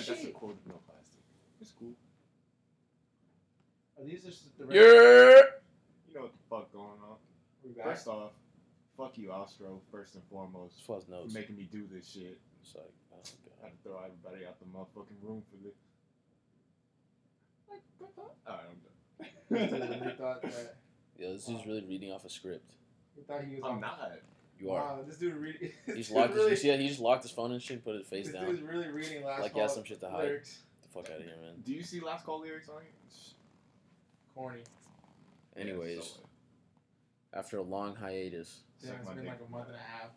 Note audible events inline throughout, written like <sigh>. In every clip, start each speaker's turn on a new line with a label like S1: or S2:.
S1: like that's a
S2: shit.
S1: quote no plastic. It's cool.
S2: Are these just the
S3: Yeah.
S1: You know what the fuck going on.
S2: We back?
S1: First off, fuck you, Astro. First and foremost,
S3: As far
S1: for making me do this shit.
S3: It's like, oh,
S1: I
S3: God.
S1: had to throw everybody out the motherfucking room for this. Like, Alright, I'm
S2: we
S1: done. <laughs>
S2: thought that. <laughs>
S3: Yeah, this is really reading off a script.
S2: We thought he was.
S1: I'm
S2: on-
S1: not.
S3: You are.
S2: Wow, this dude reading. <laughs>
S3: He's locked.
S2: really,
S3: His, yeah, he just locked his phone and shit, put his face
S2: this
S3: down.
S2: dude's really reading last
S3: Like he has
S2: call
S3: some shit to hide.
S2: lyrics.
S3: Get the fuck out of here, man.
S1: Do you see last call lyrics on it?
S2: Corny.
S1: Yeah,
S3: Anyways,
S1: so-
S3: after a long hiatus,
S2: Yeah,
S1: Suck
S2: it's
S1: my
S2: been like a month and a half.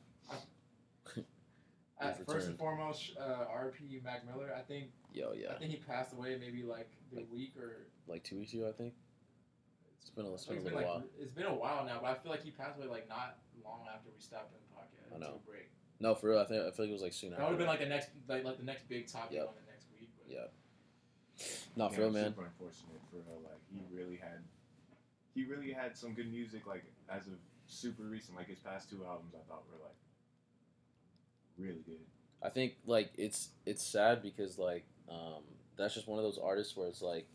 S2: <laughs>
S3: He's
S2: first and foremost, uh, R.P. Mac Miller. I think
S3: yo, yeah,
S2: I think he passed away maybe like the
S3: Like-
S2: week or
S3: like two weeks ago, I think. It's been a, it's been a
S2: it's
S3: little
S2: been like
S3: while.
S2: it's been a while now, but I feel like he passed away like not long after we stopped doing the podcast.
S3: I know.
S2: Break.
S3: No, for real, I think I feel like it was like soon
S2: That would have been like the next like like the next big topic
S3: Yep.
S2: on the next week. But
S3: Yeah. Not
S1: Yeah,
S3: for real, man.
S1: Super unfortunate for real. Like he really had, he really had some good music. Like as of super recent, like his past two albums, I thought were like really good.
S3: I think like it's it's sad because like um that's just one of those artists where it's like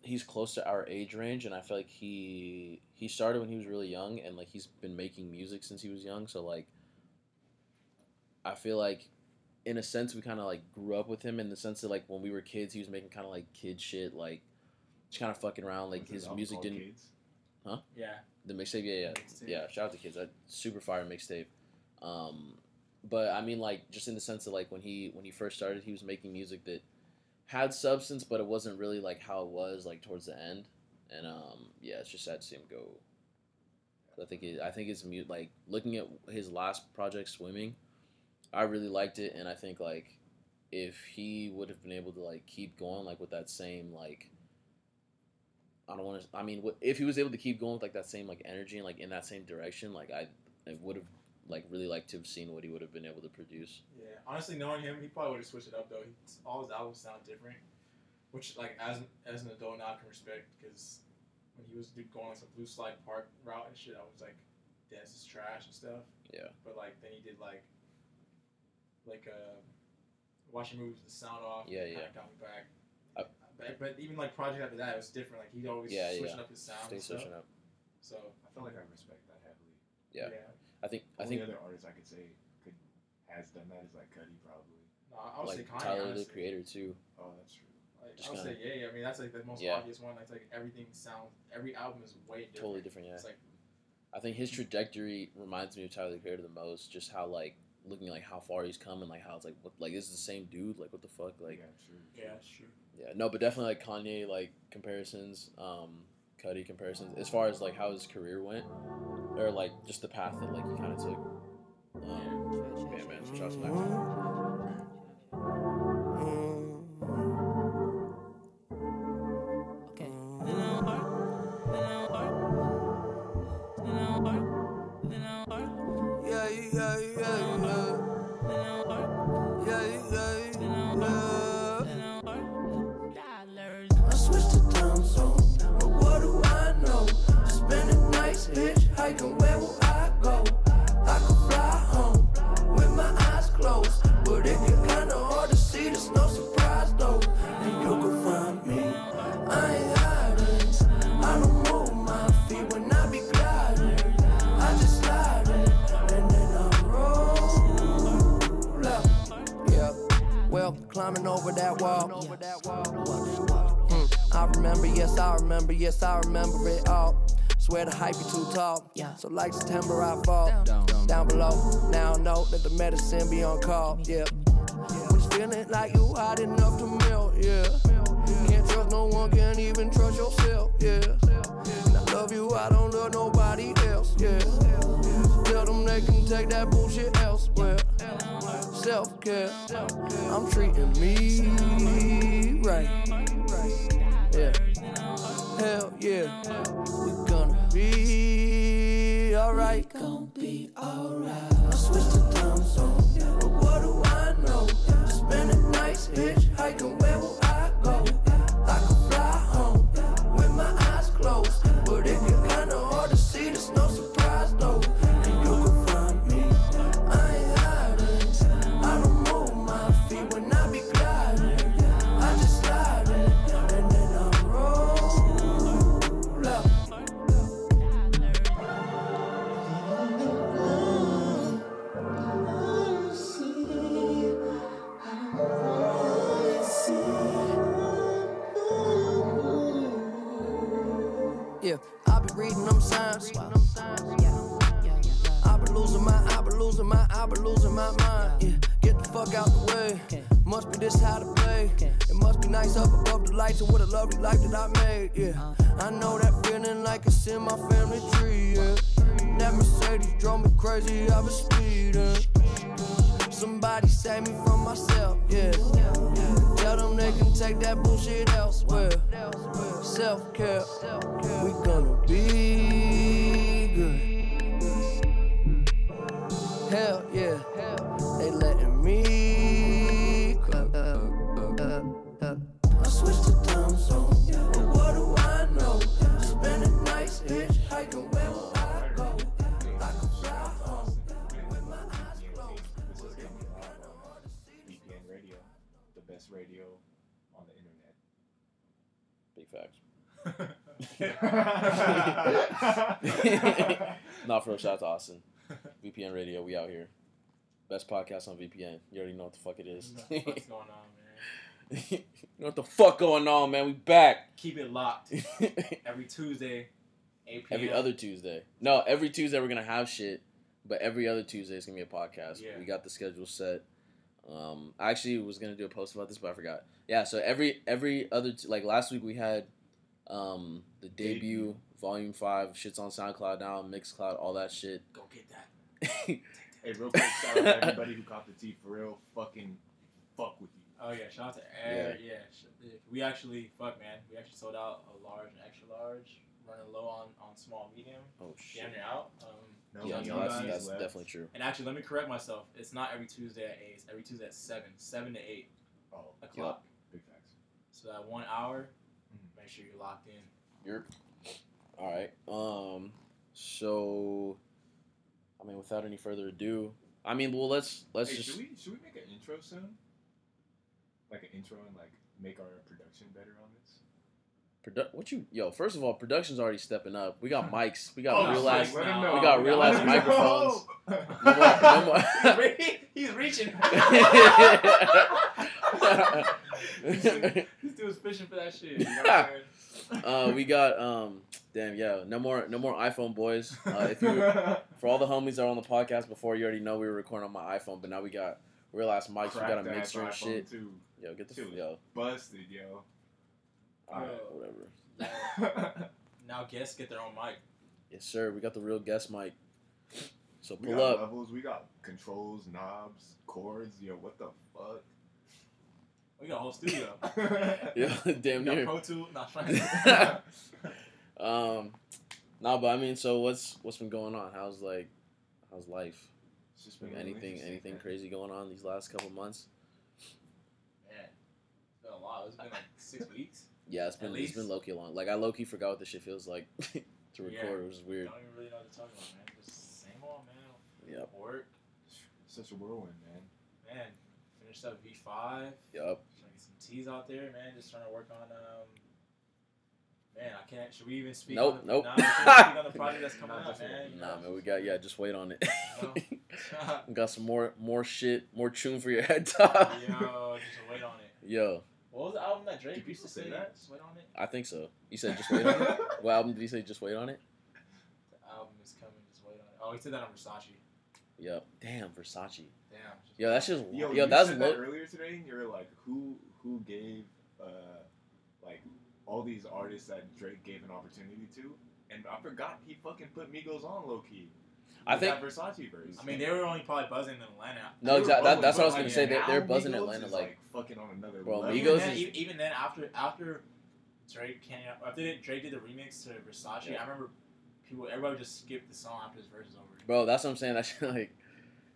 S3: he's close to our age range and I feel like he he started when he was really young and like he's been making music since he was young so like I feel like in a sense we kind of like grew up with him in the sense that like when we were kids he was making kind of like kid shit like just kind of fucking around like
S1: What's
S3: his music didn't
S1: Kids? Huh?
S2: Yeah,
S3: the mixtape, yeah, yeah,
S2: Mixtape.
S3: yeah. Shout out to kids, that super fire mixtape. Um, but I mean, like, just in the sense that, like, when he when he first started, he was making music that had substance, but it wasn't really like how it was like towards the end. And um, yeah, it's just sad to see him go. I think it, I think his mute like looking at his last project, swimming. I really liked it, and I think like if he would have been able to like keep going like with that same like I don't want to. I mean, if he was able to keep going with like that same like energy and like in that same direction, like I, I would have like really like to have seen what he would have been able to produce.
S2: yeah. Honestly, knowing him, he probably would have switched it up though. He, all his albums sound different, which like as as an adult now I can respect because when he was going like some Blue Slide Park route and shit, I was like, "Yeah, this is trash and stuff."
S3: Yeah.
S2: But like then he did like like uh watching movies with the sound off.
S3: Yeah, yeah.
S2: Got me back. But, but even like project after that, it was different. Like he'd always
S3: Yeah,
S2: switching
S3: yeah.
S2: up his sound
S3: Stay
S2: and stuff.
S3: switching up.
S2: So
S1: I feel like I respect that heavily.
S3: Yeah. I think I
S1: Only
S3: think
S1: other artist I could say could has done that is like Cudi probably.
S2: No, I would say Kanye.
S3: Tyler the. Creator too.
S1: Oh, that's true.
S2: Like,
S3: Just
S2: I would
S3: kinda-
S2: say yeah, yeah. I mean that's like the most
S3: Yeah.
S2: obvious one. That's like everything sounds. Every album is way different.
S3: Totally different, yeah.
S2: It's like
S3: I think his trajectory reminds me of Tyler the Creator the most. Just how like looking like how far he's come and like how it's like what like this is the same dude. Like what the fuck like
S1: yeah, true.
S2: yeah, it's true.
S3: Yeah, no, but definitely like Kanye like comparisons, um, Cudi comparisons as far as like how his career went, or like just the path that like he kind of took. Um, yeah, man, so shouts back.
S4: Over that wall. Hmm, I remember, yes, I remember, yes, I remember it all. Swear the hype be too tall. So like September, I fall down, below. Now I know that the medicine be on call. Yeah, when it's feeling like you hot enough to melt. Yeah, can't trust no one, can't even trust yourself. Yeah, and I love you, I don't love nobody else. Yeah, tell them they can take that bullshit elsewhere. Self care, I'm treating me right. Yeah, hell yeah, We're gonna be alright. Gonna be alright. I switched to time zone, but what do I know? Spending nights hitchhiking, where out the way. Must be this how to play. It must be nice up above the lights and what a lovely life that I made. Yeah, uh-huh. I know that feeling like it's in my family tree. Yeah, that Mercedes drove me crazy. I was speeding. Somebody save me from myself. Yeah, tell them they can take that bullshit elsewhere. Self care, we gonna be good. Hell yeah, hitchhiking where will I go? I can fly home with my eyes closed.
S1: This is coming live on VPN Radio, the best radio on the internet.
S3: Big facts. <laughs>
S1: Not
S3: Not for a shout out to Austin. VPN Radio, we out here. Best podcast on VPN. You already know what the fuck it is.
S2: What's going on, man? <laughs>
S3: you know what the fuck going on, man? We back.
S2: Keep it locked every Tuesday, 8 p.m.
S3: every other Tuesday. No, every Tuesday we're gonna have shit, but every other Tuesday is gonna be a podcast.
S2: Yeah.
S3: We got the schedule set. Um, I actually was gonna do a post about this, but I forgot. Yeah, so every every other t- like last week we had um the debut,
S1: Debut.
S3: volume five shits on SoundCloud now, Mixcloud, all that shit.
S2: Go get that. <laughs>
S1: Hey, real quick, shout out to everybody who caught the tea for real. Fucking fuck with you.
S2: Oh yeah, shout out to Air. Yeah, sh- we actually fuck man. We actually sold out a large and extra large. Running low on on small medium.
S3: oh shit.
S2: Damn near out. Um,
S1: No,
S3: Yeah, no,
S2: out
S3: that's, that's definitely true.
S2: and actually, let me correct myself. It's not every Tuesday at eight. It's every Tuesday at seven, seven to eight
S1: Oh,
S2: o'clock.
S1: big facts.
S2: So that one hour,
S1: Mhm.
S2: make sure you're locked in.
S3: You're all right. Um, so I mean, without any further ado, I mean, well, let's let's
S1: hey,
S3: just
S1: should we should we make an intro soon? Like an intro and like make our production better on this.
S3: Produ- what you yo. First of all, production's already stepping up. We got <laughs> mics. We got
S2: Oh,
S3: real
S2: shit.
S3: ass.
S2: Let him
S1: know.
S2: know.
S3: We got real ass microphones.
S1: No <laughs>
S3: No more- no more- <laughs>
S2: He's reaching.
S3: He's
S2: this dude's fishing for that shit. You know what I'm saying?
S3: uh, we got um, damn yeah, no more no more iPhone boys. Uh, if you for all the homies that are on the podcast before, you already know we were recording on my iPhone, but now we got real ass mics. we got a
S1: Cracked ass
S3: mixer and shit.
S1: Too.
S3: Yo, get the
S1: Dude.
S3: yo.
S1: Busted, yo.
S3: Alright, whatever. <laughs>
S2: Now guests get their own mic.
S3: Yes, sir. We got the real guest mic. So
S1: we
S3: pull
S1: got
S3: up.
S1: levels. We got controls, knobs, chords. Yo, what the fuck?
S2: We got a whole studio. <laughs> <laughs>
S3: Yeah, damn
S2: We got
S3: near.
S2: Pro Tool. Not trying.
S3: Um, no, but I mean, so what's what's been going on? How's like, how's life?
S1: It's just been
S3: Anything anything
S1: man.
S3: crazy going on these last couple months?
S2: Man, it's been a lot. It's been like six weeks.
S3: Yeah, it's been
S2: At
S3: it's been low key long. Like I low key forgot what this shit feels like <laughs> to
S2: Yeah.
S3: record, which is
S2: I
S3: weird.
S2: don't even really know what to talk about, man. Just same old, man.
S3: Yep.
S2: Work,
S1: Such a whirlwind, man.
S2: man. Finished up V five.
S3: Yup.
S2: Trying to get some T's out there, man. Just trying to work on um. Man, I can't. Should we even speak?
S3: Nope,
S2: on the,
S3: nope.
S2: Nah, speak on the project that's coming <laughs> out, man.
S3: Nah, man, we got yeah. Just wait on it. <laughs> We got some more more shit, more tune for your head top.
S2: Yo, just wait on it.
S3: Yo,
S2: What was the album that Drake used to say?
S1: say that?
S2: Just wait on it.
S3: I think so. You said just wait on it. <laughs> What album did he say? Just wait on it.
S2: The album is coming. Just wait on it. Oh, he said that on Versace.
S3: Yep. Damn, Versace.
S2: Damn. just-
S3: Yo, that's just
S1: Yo,
S3: yo.
S1: you
S3: that's
S1: said
S3: low.
S1: that earlier today, and you were like, who who gave uh like all these artists that Drake gave an opportunity to, and I forgot he fucking put Migos on low key.
S3: I think-
S1: Versace verse.
S2: I mean, they were only probably buzzing in Atlanta.
S3: No, exactly. That, that's what I was gonna say. They're, they're buzzing
S1: Migos
S3: Atlanta
S1: is,
S3: like.
S1: fucking on another
S3: Bro,
S1: level.
S3: Migos
S2: even then,
S3: is-
S2: even then after after Drake came out, after Drake did the remix to Versace,
S3: Yeah.
S2: I remember people everybody just skipped the song after his verse is over.
S3: Bro, that's what I'm saying. That's <laughs> like,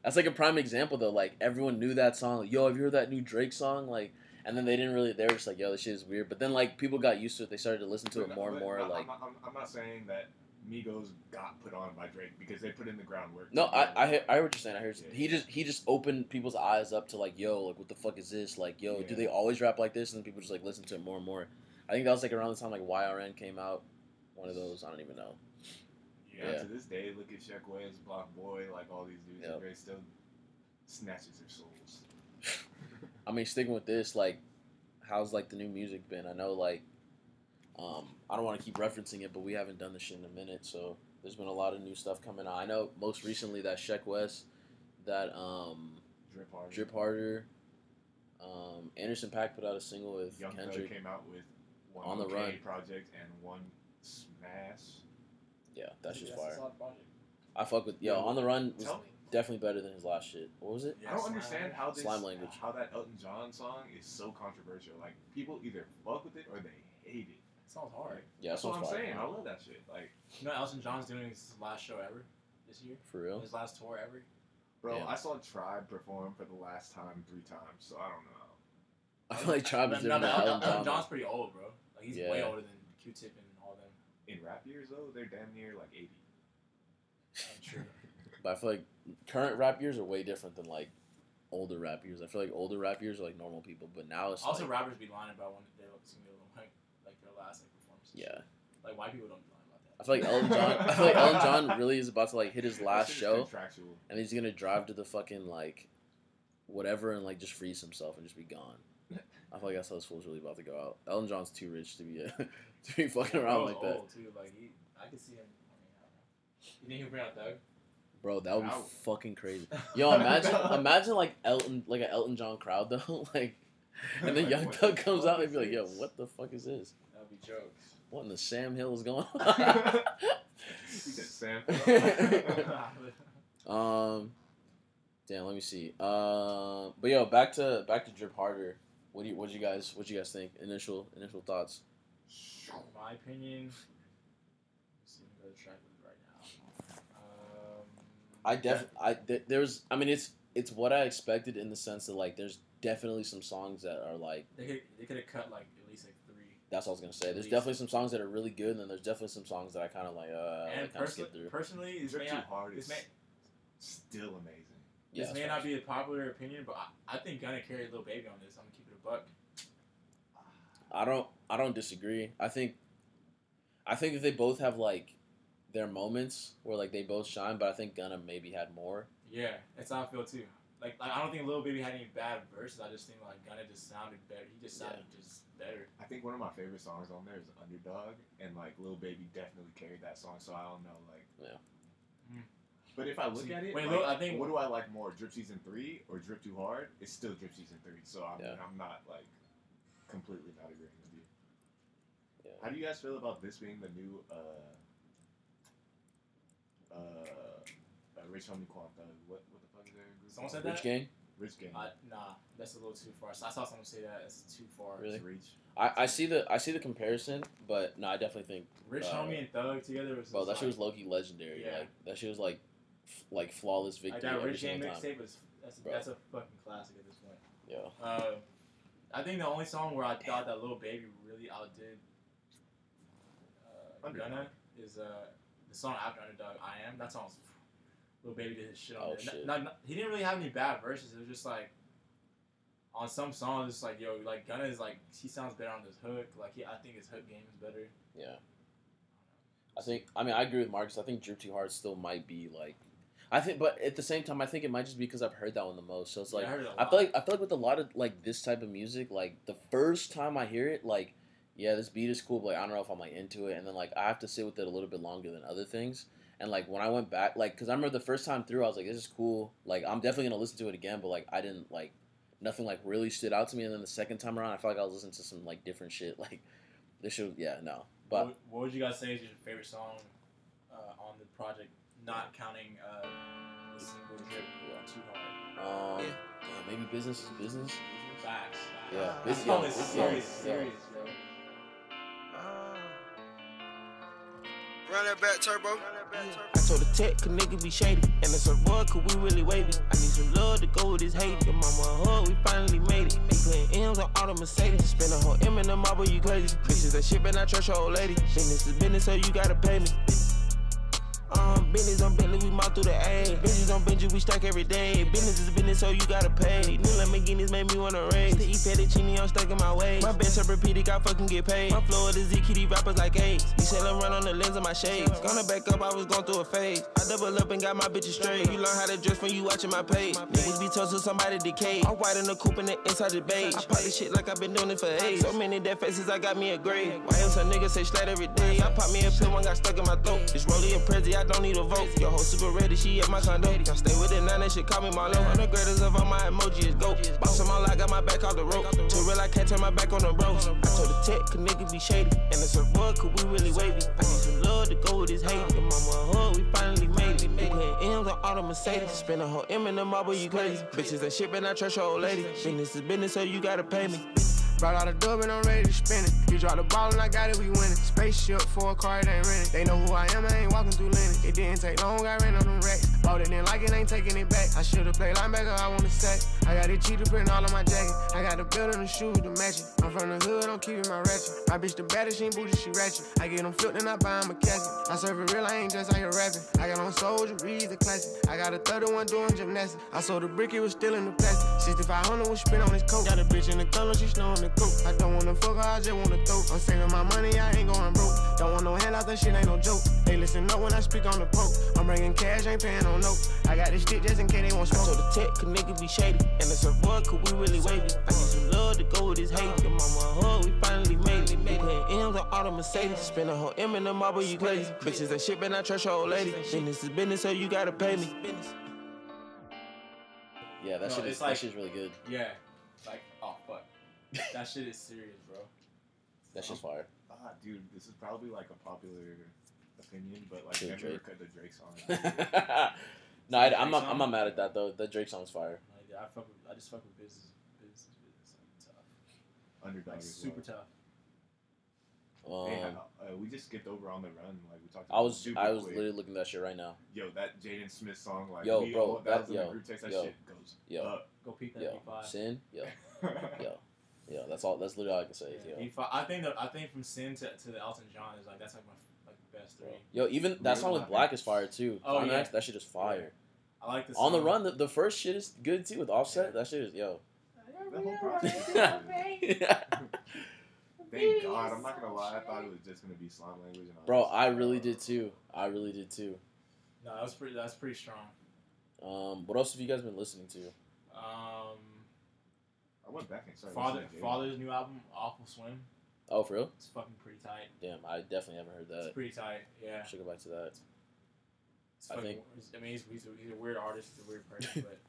S3: that's like a prime example though. Like everyone knew that song. Like, yo, have you heard that new Drake song? Like, and then they didn't really. They were just like, yo, this shit is weird. But then like people got used to it. They started to listen to it more and more. Like,
S1: I'm, I'm, I'm not saying that Migos got put on by Drake because they put in the groundwork.
S3: no, I I hear, I hear what you're saying. I hear
S1: Yeah.
S3: he just he just opened people's eyes up to like, yo, like what the fuck is this? Like, yo, do they always rap like this? And then people just like listen to it more and more. I think that was like around the time like YRN came out. One of those. I don't even know.
S1: Yeah,
S3: Yeah.
S1: to this day, look at Sheck Wes, Block Boy, like all these dudes.
S3: Yep.
S1: Drake still snatches their souls. <laughs>
S3: I mean, sticking with this, like, how's like the new music been? I know, like, um, I don't want to keep referencing it, but we haven't done this shit in a minute, so there's been a lot of new stuff coming out. I know most recently that Sheck Wes that um
S1: Drip Hard.
S3: Drip Harder. Um, Anderson .Paak put out a single with
S1: Young Thug
S3: Kendrick.
S1: came out with one
S3: On the
S1: OK
S3: Run.
S1: project and one Smash.
S3: Yeah, that's just
S2: a
S3: fire.
S2: solid.
S3: I fuck with yo.
S1: Yo,
S3: On the Run was definitely better than his last shit. What was it?
S2: Yeah,
S1: I don't
S2: Slime.
S1: understand how this
S3: Slime language.
S1: how that Elton John song is so controversial. Like people either fuck with it or they hate it.
S2: It sounds hard.
S3: Yeah,
S1: That's
S3: that
S1: what I'm
S3: sounds fire.
S1: saying. I love that shit. Like,
S2: You know, Elton John's doing his last show ever this year.
S3: For real?
S2: His last tour ever.
S1: bro,
S3: Yeah.
S1: I saw Tribe perform for the last time three times, so I don't know.
S3: I feel like Tribe is
S2: No,
S3: different
S2: no,
S3: than
S2: Elton,
S3: Elton
S2: Elton
S3: John.
S2: John's pretty old, bro. Like he's way older than Q-Tip and all them.
S1: In rap years though, they're damn near like 80.
S2: I'm true. <laughs>
S3: But I feel like current rap years are way different than like older rap years. I feel like older rap years are like normal people, but now it's
S2: Also,
S3: like,
S2: rappers be lying about when they look sing their like like their last like performance.
S3: yeah.
S2: Like why people don't be lying about
S3: I feel like Elton John. I feel like Elton John <laughs> really is about to like hit his last show, and he's gonna drive to the fucking like whatever and like just freeze himself and just be gone. I feel like that's how this fool's really about to go out. Elton John's too rich to be <laughs> to be fucking around like that,
S2: too. Like he, I could see him. I mean, I don't know. You think he'll bring out Doug?
S3: bro. That would be fucking crazy. <laughs> Yo, imagine imagine like Elton like an Elton John crowd though, like, and then Young Thug comes out and be like, yo, what the fuck is this?
S2: That'd be jokes.
S3: What in the Sam Hill is going
S1: he <laughs>
S3: on?
S1: said Sam. <laughs>
S3: Um, damn. Let me see. Uh, but yo, back to back to Drip Harder. What do you what you guys what do you guys think? Initial initial thoughts.
S2: In my opinion, I'm gonna go to track with it right now. Um,
S3: I def I th- there's I mean it's it's what I expected in the sense that like there's definitely some songs that are like
S2: they could they could have cut like at least like three.
S3: That's what I was gonna say. There's
S2: Please.
S3: definitely some songs that are really good, and then there's definitely some songs that I kind of like uh
S2: and
S3: kind of
S2: personally,
S3: skip through.
S2: personally, this may
S1: Too
S2: not,
S1: Hard
S2: this may,
S1: still amazing.
S3: Yeah,
S2: this may
S3: facts.
S2: not be a popular opinion, but I, I think Gunna carried Lil Baby on this. I'm gonna keep it a buck.
S3: I don't I don't disagree. I think I think that they both have like their moments where like they both shine, but I think Gunna maybe had more.
S2: Yeah, that's how I feel too. Like, like I don't think Lil Baby had any bad verses. I just think like Gunna just sounded better. He just sounded just better.
S1: I think one of my favorite songs on there is Underdog, and like Lil Baby definitely carried that song. So I don't know, like.
S3: Yeah.
S2: Mm.
S1: But if I look
S2: See,
S1: at it,
S2: wait,
S1: like,
S2: Lil- I think-
S1: what do I like more, Drip Season Three or Drip Too Hard? It's still Drip Season Three, so I'm,
S3: Yeah.
S1: I'm not like completely not agreeing with you.
S3: Yeah.
S1: How do you guys feel about this being the new uh uh, uh Rich Homie Quan Thug? What what the fuck is their group?
S2: Someone said
S3: Rich
S2: that?
S3: Gang.
S1: Rich Gang.
S2: Uh, nah, that's a little too far. So I saw someone say that it's too far.
S3: Really?
S1: It's Reach.
S3: I, I see the I see the comparison, but no, I definitely think
S2: Rich
S3: Uh,
S2: Homie and Thug together was.
S3: bro
S2: just
S3: that shit was
S2: like,
S3: low key legendary.
S2: Yeah.
S3: Like that shit was like f- like flawless
S2: Like
S3: victory
S2: that Rich Gang
S3: single time.
S2: mixtape was that's,
S3: Bro.
S2: that's a fucking classic at this point.
S3: Yeah.
S2: Uh, I think the only song where I thought that Lil Baby really outdid uh,
S1: Underdog.
S2: Gunna is uh, the song after Underdog, I Am. That song's Lil Baby did his oh, shit on
S3: Oh, shit.
S2: Not, not, he didn't really have any bad verses. It was just like on some songs, it's like yo, like Gunna is like he sounds better on this hook. Like he, I think his hook game is better.
S3: Yeah. I think I mean I agree with Marcus. I think Drip Too Hard still might be like I think but at the same time I think it might just be because I've heard that one the most. So it's like
S2: Yeah, I heard it a
S3: I feel like I feel like with a lot of like this type of music, like the first time I hear it, like yeah, this beat is cool, but like, I don't know if I'm like into it, and then like I have to sit with it a little bit longer than other things. And like when I went back, like because I remember the first time through, I was like, this is cool. Like I'm definitely gonna listen to it again, but like I didn't like nothing like really stood out to me. And then the second time around, I felt like I was listening to some like different shit. <laughs> Like this should yeah no, but
S2: what, what would you guys say is your favorite song uh, on the project, not counting uh, the single Drip Too Hard?
S3: um yeah, maybe business is business.
S2: Facts.
S3: Yeah,
S2: That
S3: this-
S2: song
S3: yeah,
S2: is
S3: this
S2: serious,
S3: song-
S2: serious, bro.
S5: Run that back, turbo.
S6: I told the tech, cause nigga be shady. And it's a boy, cause we really wavy. I need some love to go with this hate. Your mama hug, we finally made it. We putting M's on all the Mercedes. Spend a whole M in the marble, you crazy. Bitches that shit, but not trust your old lady. Business is business, so you gotta pay me. Business on Bentley, we mouth through the A. Business on Benji, we stack every day. Business is business, so you gotta pay. New Lamborghinis made me wanna race. To eat fettuccine, I'm stuck in my way. My bench up repeated, got fucking get paid. My flow is ZK, these rappers like AIDS. You I'm run on the lens of my shades. Gonna back up, I was going through a phase. I double up and got my bitches straight. You learn how to dress when you watching my page. Niggas be told to somebody decay. I'm white in the coupe and the inside the beige. I this shit like I've been doing it for age. So many dead faces, I got me a grave. Why else a nigga say slat every day? I pop me a pill, one got stuck in my throat. It's Rolly and Prezi, I don't need a the vote. Your whole super ready, she at my condo. I stay with it, now that shit call me Marlo. I'm the of all my emoji is go. Boss them all, I got my back off the rope. Too real, I can't turn my back on the bros. I told the tech, cause nigga be shady. And it's a rug, cause we really wavy. I need some love to go with this hate. Your mama a hug, we finally made it. We M's on all the Mercedes. Spend a whole M in the marble, you crazy. Bitches that shit, but I trust your old lady. Business is business, so you gotta pay me.
S7: Brought out a dub and I'm ready to spin it. You drop the ball and I got it, we winning. Spaceship for a car, it ain't rented. They know who I am, I ain't walking through Lennon. It didn't take long, I ran on them racks. Bought it, then like it, ain't taking it back. I should've played linebacker, I wanna sack. I got it cheetah print all on my jacket. I got the belt and the shoes to match it. I'm from the hood, I'm keeping my ratchet. My bitch the baddest, she ain't bougie, she ratchet. I get them flipped and I buy 'em a casket. I serve it real, I ain't just out here rapping. I got on soldier, read the classic. I got a 31 doing gymnastics. I sold the brick, it was still in the plastic. 6500 was spent on his coat. Got a bitch in the color, she snow in the coat. I don't wanna fuck her, I just wanna throw. I'm saving my money, I ain't going broke. Don't want no handouts, that shit ain't no joke. They listen up when I speak on the poke. I'm bringing cash, ain't paying no note. I got this stick just in case they want
S6: I told
S7: smoke.
S6: the tech, cause nigga be shady. And it's a rug, cause we really wavy. I need some love to go with this hate. Your mama a hug, we finally made it. We putting M's on all the Mercedes. Spend a whole M in the marble, you crazy. Bitches that shit, but I trust your old lady. Business is business, so you gotta pay me.
S3: Yeah, that
S2: No,
S3: shit
S2: it's
S3: is
S2: like-
S3: that shit's really good.
S2: Yeah. Like, fuck. that shit is serious, bro.
S3: That shit's fire.
S1: Ah, dude, this is probably like a popular opinion, but like
S3: Who,
S1: never
S3: Drake?
S1: cut the Drake song. <laughs>
S3: no, I, I'm not. I'm not mad at that though. The Drake song's fire.
S2: Like, I fuck with, I just fuck with business, business, business. Like, tough.
S1: Underdog
S2: Like,
S1: as
S2: super
S1: well.
S2: tough.
S3: Um,
S1: Hey, uh, we just skipped over on the run. Like we talked.
S3: I was
S1: super
S3: I was
S1: quick.
S3: literally looking at that shit right now.
S1: Yo, that Jaden Smith song, like
S3: Yo,
S1: we
S3: bro,
S1: all, that,
S3: that-
S1: was in the
S3: yo,
S1: group text. That
S3: yo,
S1: shit goes
S3: yo.
S1: up.
S2: Go peep that
S3: Yo,
S2: B5.
S3: sin. Yo, <laughs> yo, yo. That's all. That's literally all I can say.
S2: Yeah,
S3: Yo,
S2: B5. I think that I think from Sin to, to the Elton John is like that's like my like best three.
S3: yo. Even that song with
S1: Real
S3: Black is fire too.
S2: Oh,
S3: Climax,
S2: yeah.
S3: that shit is fire.
S2: I like this.
S3: On the run, the, the first shit is good too with Offset. That shit is yo.
S1: The whole project. Thank God. I'm not gonna lie. I thought it was just gonna be slime language. And
S3: Bro,
S1: this.
S3: I really did too. I really did too.
S2: No, that was pretty. That's pretty strong.
S3: Um, what else have you guys been listening to?
S2: Um,
S1: I went back and started.
S2: Father
S1: listening to Jaden.
S2: Father's new album, Awful Swim.
S3: Oh, for real?
S2: It's fucking pretty tight.
S3: Damn, I definitely haven't heard that.
S2: It's
S3: that.
S2: pretty tight. Yeah.
S3: Should go back to that.
S2: It's
S3: I
S2: fucking,
S3: think-
S2: I mean, he's, he's, a, he's a weird artist. He's a weird person, <laughs> but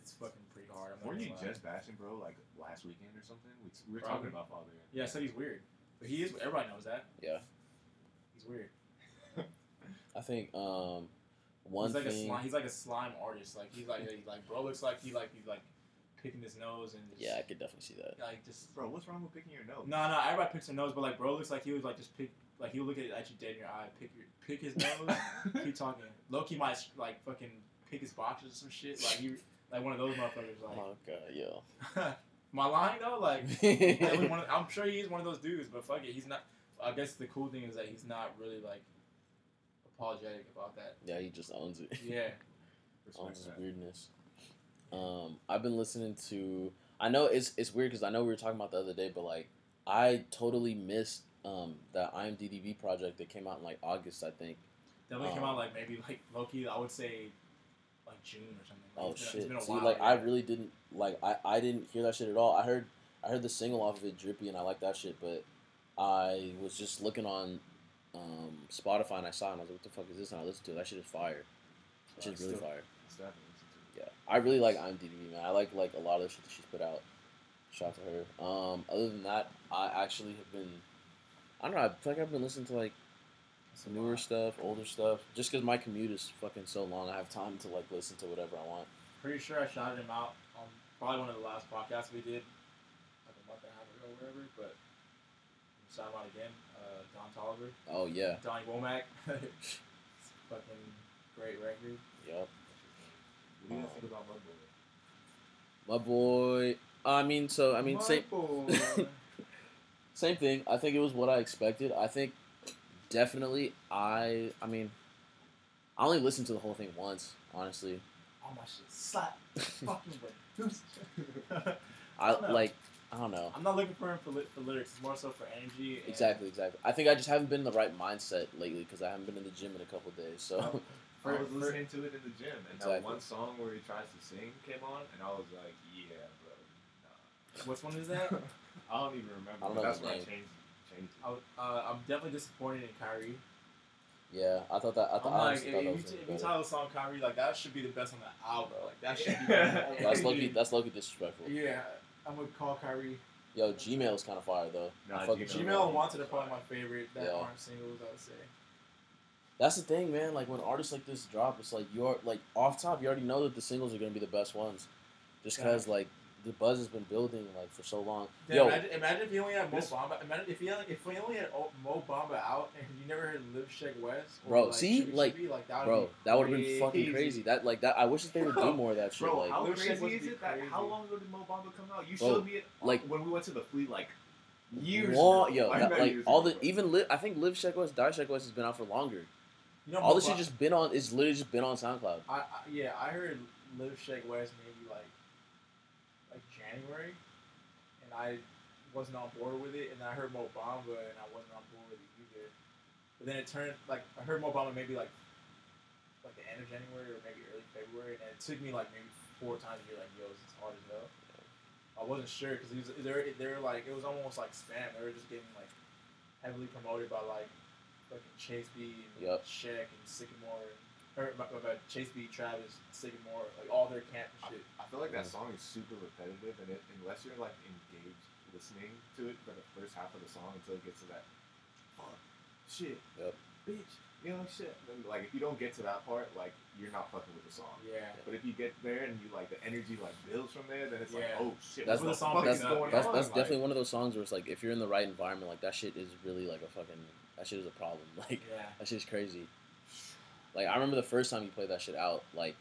S2: it's fucking pretty hard. I'm
S1: Weren't you
S2: lie.
S1: just bashing, bro? Like last weekend or something? We, we were
S2: Probably.
S1: talking about Father.
S2: Yeah, I said he's weird, but he is. Everybody knows that.
S3: Yeah.
S2: He's weird. <laughs>
S3: I think um, one
S2: he's like a slime. He's like a slime artist. Like he's like he's like bro looks like he like he's like picking his nose and just,
S3: Yeah, I could definitely see that.
S2: like just
S1: Bro, what's wrong with picking your nose?
S2: no no everybody picks their nose, but like bro looks like he was like just pick like he would look at, at you dead in your eye, pick your pick his nose, <laughs> keep talking. Loki might like fucking pick his boxes or some shit. Like he like one of those motherfuckers. Like
S3: Oh god, yo. <laughs>
S2: my line though, like <laughs> definitely one of, I'm sure he is one of those dudes, but fuck it, he's not. I guess the cool thing is that he's not really like apologetic about that.
S3: yeah, he just owns it.
S2: Yeah.
S1: Respect
S3: owns his
S1: that.
S3: weirdness. Um, I've been listening to. I know it's it's weird because I know we were talking about the other day, but like I totally missed um that IAMDDB project that came out in like August, I think.
S2: Definitely came
S3: Um,
S2: out like maybe like Loki. I would say like June or something. Like,
S3: Oh
S2: it's been,
S3: shit!
S2: It's been
S3: See, like I really didn't like I I didn't hear that shit at all. I heard I heard the single off of it, Drippy, and I like that shit, but I was just looking on um Spotify and I saw it and I was like, what the fuck is this? And I listened to it. That shit is fire. That shit's really fire.
S1: still haven't listened to it.
S3: Yeah, I really like IAMDDB, man. I like like a lot of the shit that she's put out. Shout out to her. Um, other than that, I actually have been. I don't know. I feel like I've been listening to like
S2: a
S3: newer stuff, older stuff. Just because my commute is fucking so long, I have time to like listen to whatever I want.
S2: Pretty sure I shouted him out on probably one of the last podcasts we did, like a month and a half ago, or whatever. But shout him out again, uh, Don Toliver,
S3: Oh yeah,
S2: Donny Womack. <laughs> it's a fucking great record.
S3: yup.
S1: What do you guys think about Mudboy?
S3: My boy. I mean, so I mean, same
S2: boy. <laughs>
S3: same thing. I think it was what I expected. I think definitely. I I mean, I only listened to the whole thing once, honestly.
S2: All my shit slap. fucking with. <laughs> <laughs>
S3: I
S2: don't
S3: like. I don't know.
S2: I'm not looking for him for, ly- for lyrics. It's more so for energy.
S3: Exactly, exactly. I think I just haven't been in the right mindset lately because I haven't been in the gym in a couple days. So oh.
S2: For-
S1: I was
S2: for-
S1: listening to it in the gym, and
S3: Exactly.
S1: that one song where he tries to sing came on, and I was like, "Yeah, bro." Nah.
S2: Which one is that? <laughs>
S1: I don't even remember.
S3: I don't know
S1: That's
S3: his
S1: I changed, changed it.
S2: I, uh, I'm definitely disappointed in Kyrie.
S3: Yeah, I thought that. I
S2: I'm
S3: thought, I
S2: like, if,
S3: thought that
S2: you,
S3: was
S2: t-
S3: gonna
S2: if you title the song Kyrie, like that should be the best on the album. Like that should be. <laughs>
S3: That's lucky. That's lucky disrespectful.
S2: Yeah, I'm gonna call Kyrie.
S3: Yo, Gmail's kind of fire though.
S1: Nah,
S3: I fuck with
S1: Gmail-
S3: Gmail.
S2: Gmail and Wanted are probably my favorite that
S3: Yeah.
S2: aren't singles. I would say.
S3: That's the thing, man. Like when artists like this drop, it's like you're like off top. You already know that the singles are gonna be the best ones, just because like the buzz has been building like for so long.
S2: Damn,
S3: Yo,
S2: imagine, imagine if you only had Mo Bamba. Imagine if you had, if we only had Mo Bamba out and you never heard Live Sheck Wes. or,
S3: Bro,
S2: like,
S3: see?
S2: Chippi
S3: Like,
S2: Chippi, like that
S3: bro, that would have been fucking
S2: crazy.
S3: crazy. That like that. I wish that they would do more of that shit.
S1: Bro,
S3: like,
S1: how
S2: Little
S1: crazy is
S2: be
S1: it that how long ago did Mo Bamba come out? You
S3: Bro,
S1: showed me it uh,
S3: like-
S1: when we went to the fleet like years
S3: Long,
S1: ago.
S3: yo,
S1: Like,
S3: that, like
S1: years
S3: all
S1: ago,
S3: the even live. I think Live Sheck Wes, Die Sheck Wes has been out for longer.
S2: Know,
S3: All this shit just been on. It's literally just been on SoundCloud.
S2: I, I yeah, I heard Live Sheck Wes maybe like like January, and I wasn't on board with it. And then I heard Mo Bamba, and I wasn't on board with it either. But then it turned like I heard Mo Bamba maybe like like the end of January or maybe early February, and it took me like maybe four times to be like, "Yo, this is hard as hell." I wasn't sure because they were they were like it was almost like spam. They were just getting like heavily promoted by like fucking Chase B and
S3: Yup.
S2: Shaq and Sycamore and or my, my Chase B, Travis, Sycamore, like all their camp
S1: I,
S2: shit.
S1: I feel like that song is super repetitive, and it, unless you're like engaged listening to it for the first half of the song until it gets to that fuck, shit,
S3: Yep.
S1: bitch, you know shit. Then, like if you don't get to that part, like you're not fucking with the song.
S2: Yeah.
S1: But if you get there and you like the energy like builds from there, then it's
S2: Yeah.
S1: like oh shit,
S3: That's
S1: what
S2: the song
S1: fuck
S3: That's
S1: is going
S3: that's,
S1: on?
S3: that's
S1: Like,
S3: definitely one of those songs where it's like if you're in the right environment, like that shit is really like a fucking that shit is a problem. <laughs> Like
S2: Yeah.
S3: that shit's crazy. Like I remember the first time you played that shit out, like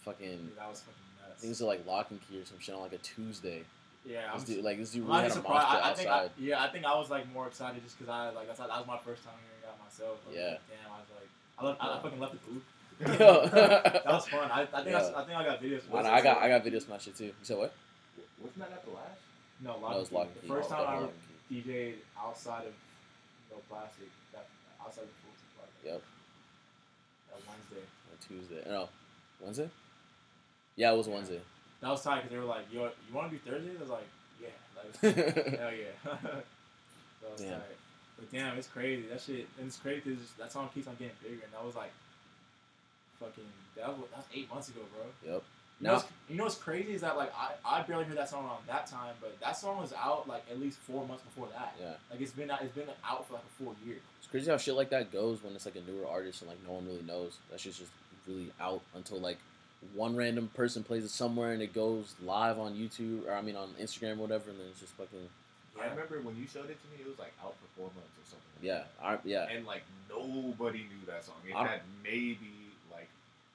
S3: fucking
S2: Dude, that was fucking
S3: I
S2: nuts.
S3: think it was like Lock and Key or some shit on like a Tuesday.
S2: yeah, I'm,
S3: This dude, like this dude really had a monster
S2: I, I think I,
S3: outside.
S2: yeah, I think I was like more excited just because I like that's that was my first time hearing that myself. I was
S3: Yeah.
S2: damn, I was like, I left, I, I fucking left the booth. <laughs>
S3: Yo. <laughs>
S2: that was fun. I, I think I,
S3: Yeah.
S2: I think I got videos.
S3: I, know, I got I got videos from that shit too. You said what?
S1: wasn't that at the last?
S2: no
S3: That
S2: Lock
S3: was
S2: and Key.
S3: Lock and
S2: The
S3: Key.
S2: first oh, time I
S3: Definitely Lock and Key.
S2: DJ'd outside of no plastic, that outside the Fulton Park.
S3: Yep.
S2: That Wednesday.
S3: On Tuesday. No, Wednesday. Yeah, it was Wednesday.
S2: That was tight because they were like, "Yo, you want to do Thursday?" I was like, "Yeah, like, <laughs> hell yeah." <laughs> that was
S3: Damn.
S2: tight. But damn, it's crazy. That shit, and it's crazy because that song keeps on getting bigger, and that was like, fucking, that was, that was eight months ago, bro.
S3: Yep.
S2: You know, what's, you know what's crazy is that like I, I barely heard that song around that time, but that song was out like at least four months before that.
S3: yeah,
S2: Like it's been out, it's been out for like a full year.
S3: it's crazy how shit like that goes when it's like a newer artist and like no one really knows. That shit's just really out until like one random person plays it somewhere and it goes live on YouTube or I mean on Instagram or whatever, and then it's just fucking Yeah.
S1: I remember when you showed it to me, it was like out for four months or something. like
S3: yeah, I, yeah.
S1: And like nobody knew that song. It
S3: I
S1: had maybe like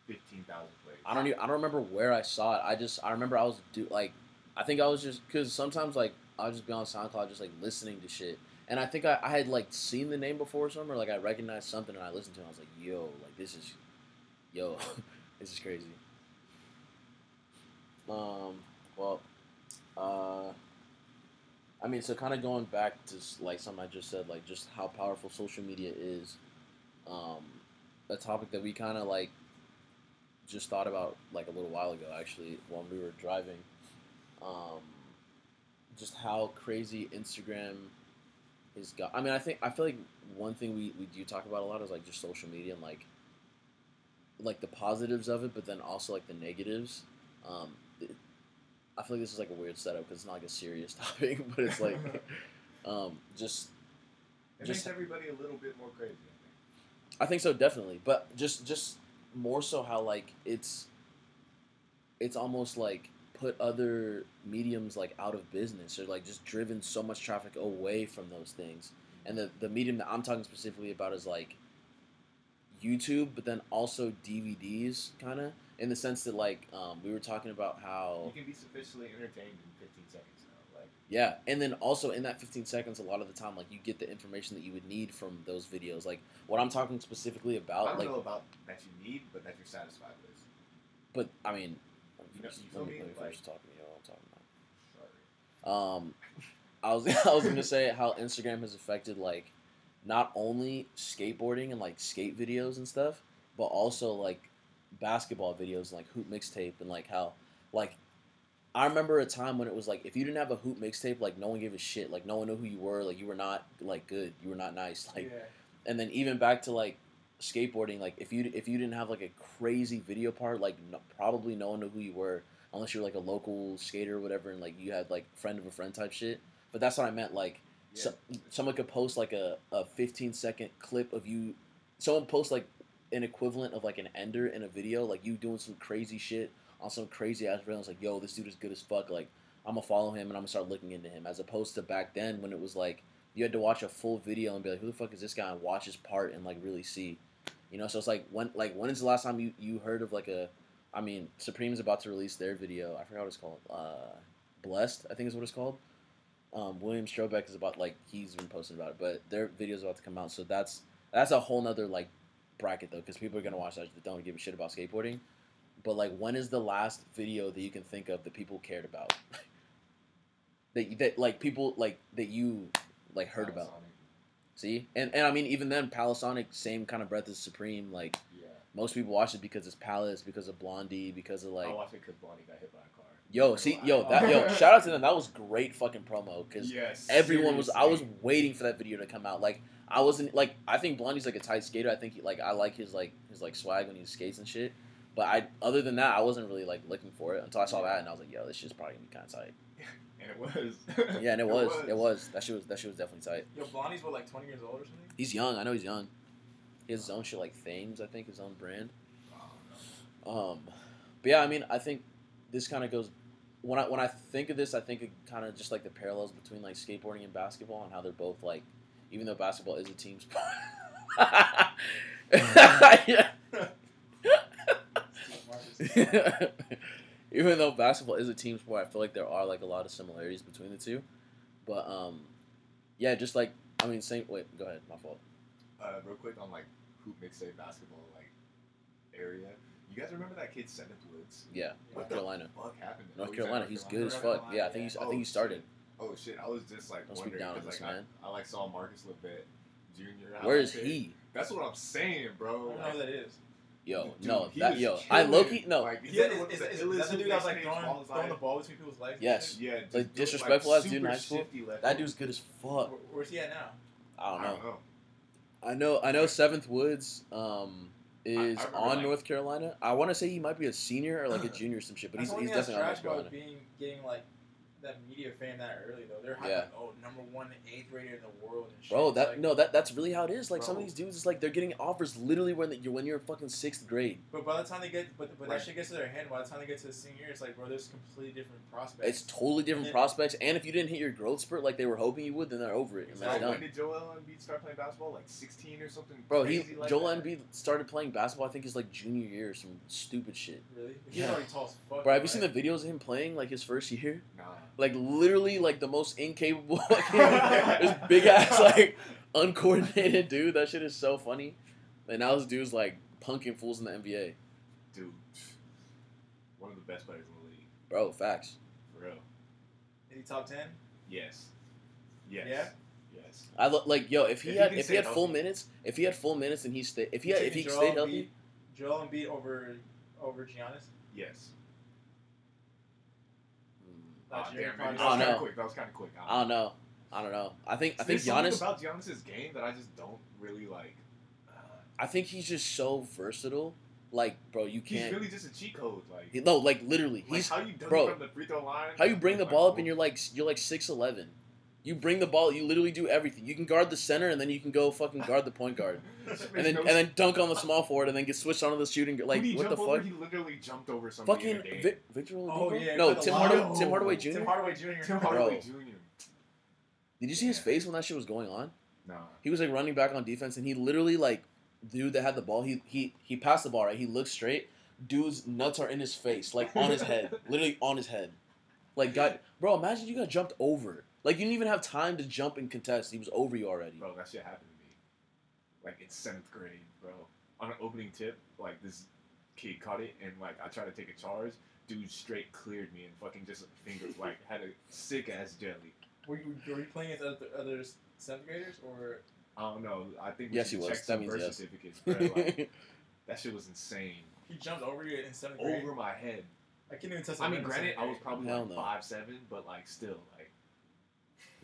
S1: fifteen thousand plays.
S3: I don't even, I don't remember where I saw it. I just I remember I was do like I think I was just because sometimes like I'll just be on SoundCloud just like listening to shit, and I think I, I had like seen the name before or like I recognized something and I listened to it. I was like, yo, like this is, yo, <laughs> this is crazy. Um, well, uh, I mean, so kind of going back to like something I just said, like just how powerful social media is. Um, a topic that we kind of like just thought about like a little while ago actually when we were driving um, just how crazy instagram is got i mean i think i feel like one thing we, we do talk about a lot is like just social media and like like the positives of it but then also like the negatives um, it, i feel like this is like a weird setup because it's not like a serious <laughs> topic but it's like <laughs> um, just
S1: It
S3: just-
S1: makes everybody a little bit more crazy. I think.
S3: I think so, definitely. But just just more so how like it's it's almost like put other mediums like out of business or like just driven so much traffic away from those things. And the the medium that I'm talking specifically about is like YouTube, but then also DVDs, kind of in the sense that like um, we were talking about how
S1: You can be sufficiently entertained in 15 seconds
S3: yeah, and then also in that 15 seconds, a lot of the time, like you get the information that you would need from those videos. Like what I'm talking specifically
S1: I
S3: about,
S1: don't
S3: like,
S1: know about that you need, but that you're satisfied with.
S3: but I mean,
S1: You know-
S3: first-
S1: you
S3: let me,
S1: me?
S3: let me
S1: Like-
S3: finish talking. You know what I'm talking
S1: Sorry.
S3: about. Um, I was <laughs> I was gonna say how Instagram has affected like not only skateboarding and like skate videos and stuff, but also like basketball videos, like hoop mixtape, and like how like I remember a time when it was like if you didn't have a hoop mixtape, like no one gave a shit, like no one knew who you were, like you were not like good, you were not nice, <laughs> like
S2: yeah.
S3: and then even back to like skateboarding, like if you if you didn't have like a crazy video part, like no, probably no one knew who you were unless you were like a local skater or whatever, and like you had like friend of a friend type shit. But that's what I meant. Like
S1: Yeah.
S3: so, someone could post like a, a 15 second clip of you. Someone post like an equivalent of like an ender in a video, like you doing some crazy shit on some crazy ass reel. Like, yo, this dude is good as fuck. Like I'm gonna follow him and I'm gonna start looking into him. As opposed to back then when it was like you had to watch a full video and be like, who the fuck is this guy? And watch his part and like really see, you know. So it's like when like when is the last time you you heard of like a, I mean, Supreme's about to release their video. I forgot what it's called. Uh, Blessed, I think is what it's called. Um, William Strobeck is about like he's been posting about it, but their video's about to come out. So that's that's a whole nother like bracket though, because people are gonna watch that that don't give a shit about skateboarding. But like, when is the last video that you can think of that people cared about? <laughs> that that like people like that you like heard about. See, and and I mean even then, Palasonic, same kind of breath as Supreme. Like
S1: Yeah.
S3: most people watch it because it's Palace, because of Blondey, because of like.
S1: I watched it because Blondey got hit by a car.
S3: Yo, see, yo, that yo, <laughs> shout out to them. That was great fucking promo because
S1: Yes.
S3: everyone was. I was waiting for that video to come out. Like I wasn't like I think Blondey's like a tight skater. I think he, like I like his like his like swag when he skates and shit. But I other than that, I wasn't really like looking for it until I saw that and I was like, yo, this shit's probably gonna be kind of tight. <laughs>
S1: And it was. <laughs>
S3: Yeah, and it, was, it was. That shit was that shit was definitely tight.
S2: Yo, Blondey's what, like 20 years old or something?
S3: He's young. I know he's young. He has his own shit like Thames, I think, his own brand. Um, but yeah, I mean, I think this kind of goes when I when I think of this, I think of kind of just like the parallels between like skateboarding and basketball and how they're both like, even though basketball is a team sport. <laughs> yeah. <laughs> even though basketball is a team sport, I feel like there are like a lot of similarities between the two. But um, yeah, just like I mean, same. Wait, go ahead. My fault.
S1: Uh, real quick on like hoop mixtape basketball like area. You guys remember that kid Seventh Woods?
S3: Yeah,
S1: What
S3: North
S1: the
S3: Carolina.
S1: fuck happened? to-
S3: North
S1: oh, he's at
S3: Carolina, he's good as fuck.
S2: Carolina,
S3: Yeah, I think he's. I
S1: Oh,
S3: think he started.
S1: shit. Oh shit! I was just like
S3: Don't speak
S1: wondering
S3: down on
S1: because
S3: this
S1: like
S3: man.
S1: I, I like saw Marcus LoVett Jr.
S3: Where is he?
S1: That's what I'm saying,
S2: I
S1: bro.
S2: don't know
S1: Like,
S2: who that is.
S3: Yo,
S1: dude,
S3: no, that yo, I
S1: killing.
S3: Loki no.
S1: Like,
S2: Yeah,
S1: one
S2: is, is,
S1: the
S2: is, that the dude that was like throwing,
S1: of
S2: throwing the ball between people's legs?
S3: Yes.
S1: Yeah, just
S3: Like,
S1: doing,
S3: disrespectful
S1: like,
S3: ass dude in high school? That dude's good as fuck.
S2: Where, where's he at now?
S3: I don't
S1: I
S3: know.
S1: don't know.
S3: I know. I know. Seventh Woods um is
S1: remember,
S3: on
S1: like-
S3: North Carolina. I want to say he might be a senior or like a junior or some shit, but he's, he's definitely on
S2: that's
S3: North Carolina.
S2: being getting like that media fan that early though. They're hyping
S3: Yeah.
S2: like, oh number one eighth grader in the world and shit.
S3: Bro, that
S2: like,
S3: no, that that's really how it is. Like some of these dudes, it's like they're getting offers literally when you're when you're in fucking sixth grade.
S2: But by the time they get, but but
S1: Right.
S2: that shit gets to their head. By the time they get to the senior year, it's like, bro, there's completely different prospects.
S3: It's totally different
S2: Yeah.
S3: prospects, and if you didn't hit your growth spurt like they were hoping you would, then they're over it. And
S1: So
S3: that's
S1: when did Joel Embiid start playing basketball? Like 16 or something?
S3: Bro, he
S1: like
S3: Joel
S1: that?
S3: Embiid started playing basketball. I think his like junior year or some stupid shit.
S2: really. He's
S3: Yeah.
S2: already tall as fuck.
S3: Bro, have you
S2: right?
S3: seen the videos of him playing like his first year?
S1: Nah.
S3: Like literally, like the most incapable, <laughs> this big ass like uncoordinated dude. That shit is so funny. And now this dude's like punking fools in the NBA.
S1: Dude, one of the best players in the league.
S3: Bro, facts.
S1: For real.
S2: Is he top ten?
S1: Yes. Yes.
S2: Yeah?
S1: Yes.
S3: I look like yo. If he
S1: If
S3: had
S1: can
S3: if he
S1: stay
S3: had full minutes, if he had full minutes and he stayed, if he had, if he
S2: taking
S3: stayed healthy,
S2: Embiid- Joel Embiid over over Giannis.
S1: Yes.
S2: Last
S1: Ah, damn,
S2: probably
S1: man.
S3: I don't
S1: That was kind
S3: know.
S1: of quick. That was kind of quick.
S3: I don't know. I don't know. I think I think
S1: There's
S3: Giannis.
S1: about Giannis's game that I just don't really like. Uh,
S3: I think he's just so versatile. Like, bro, you can't.
S1: He's really just a cheat code. Like,
S3: he- no, like literally,
S1: like
S3: he's
S1: how you
S3: bro,
S1: from the free throw line.
S3: how you bring the ball up
S1: oh,
S3: and you're like you're like six eleven. You bring the ball. You literally do everything. You can guard the center and then you can go fucking guard the point guard, <laughs> and then
S1: no
S3: and then dunk on the small forward and then get switched onto the shooting. Like what the
S1: jump over?
S3: fuck?
S1: He literally jumped over somebody.
S3: Fucking
S1: in.
S3: Vic, Victor Oladipo?
S2: Oh yeah.
S3: no, Tim
S2: line-
S3: Hardaway. Tim Hardaway Jr.
S2: Tim Hardaway Jr.
S1: Tim
S3: Bro.
S1: Hardaway Jr.
S3: Did you see his face when that shit was going on?
S1: Nah.
S3: He was like running back on defense, and he literally like, dude that had the ball. He he he passed the ball right. He looks straight. Dude's nuts are in his face, like on his head, <laughs> literally on his head. Like, got bro, imagine you got jumped over. Like you didn't even have time to jump and contest. He was over you already.
S1: Bro, that shit happened to me. Like in seventh grade, bro. On an opening tip, like this kid caught it and like I tried to take a charge. Dude straight cleared me and fucking just finger <laughs> like had a sick ass jelly.
S2: Were you, were you playing against other, other seventh graders or?
S1: I don't know. I think we
S3: Yes,
S1: should
S3: he was.
S1: check
S3: That
S1: some
S3: means
S1: birth
S3: yes.
S1: certificates, bro. Like, <laughs> that shit was insane.
S2: He jumped over you in seventh grade.
S1: Over my head.
S2: I can't even test.
S1: I mean, granted, I was probably
S3: Hell
S1: like
S3: no.
S1: five seven, but like still, like,
S3: You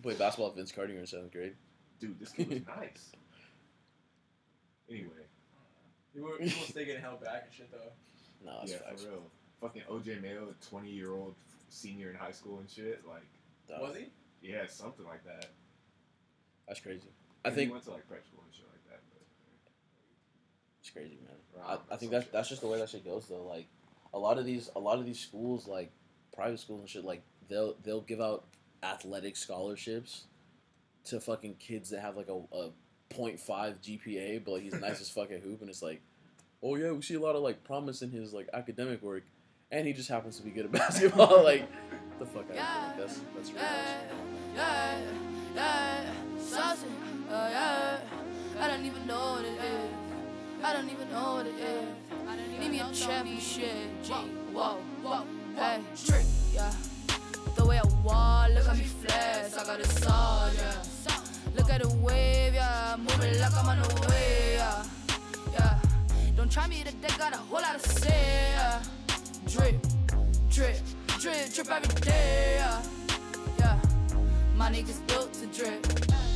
S3: played basketball at Vince Carter in seventh grade.
S1: dude, this kid was nice. Anyway,
S2: People, people stay getting held back and shit though.
S3: No, that's
S1: yeah,
S3: facts.
S1: for real. Fucking OJ Mayo, a 20 year old senior in high school and shit. Like,
S3: Dog.
S2: Was he?
S1: yeah, something like that.
S3: That's crazy. I
S1: And
S3: think
S1: he went to like prep school and shit like that. But
S3: it's crazy, man.
S1: Right,
S3: I, I think that's
S1: shit.
S3: that's just the way that shit goes though. Like a lot of these a lot of these schools, like private schools and shit, like they'll they'll give out athletic scholarships to fucking kids that have like a, a 0.5 GPA, but like, he's nice as <laughs> fuck at hoop, and it's like, oh yeah, we see a lot of like promise in his like academic work, and he just happens to be good at <laughs> basketball. <laughs> like the fuck out of here. That's that's real nice.
S8: yeah, yeah, uh, yeah. I don't even know what it is. I don't even know what it is. Need me a champ and shit. G, whoa, whoa, hey, trick, yeah. The way I walk, look at me flex. I got a sword, yeah. Look at the wave, yeah. Moving like I'm on the way, yeah. Yeah. Don't try me today, got a whole lot of say, yeah. Drip, drip, drip, drip every day, yeah. Yeah. My niggas built to drip.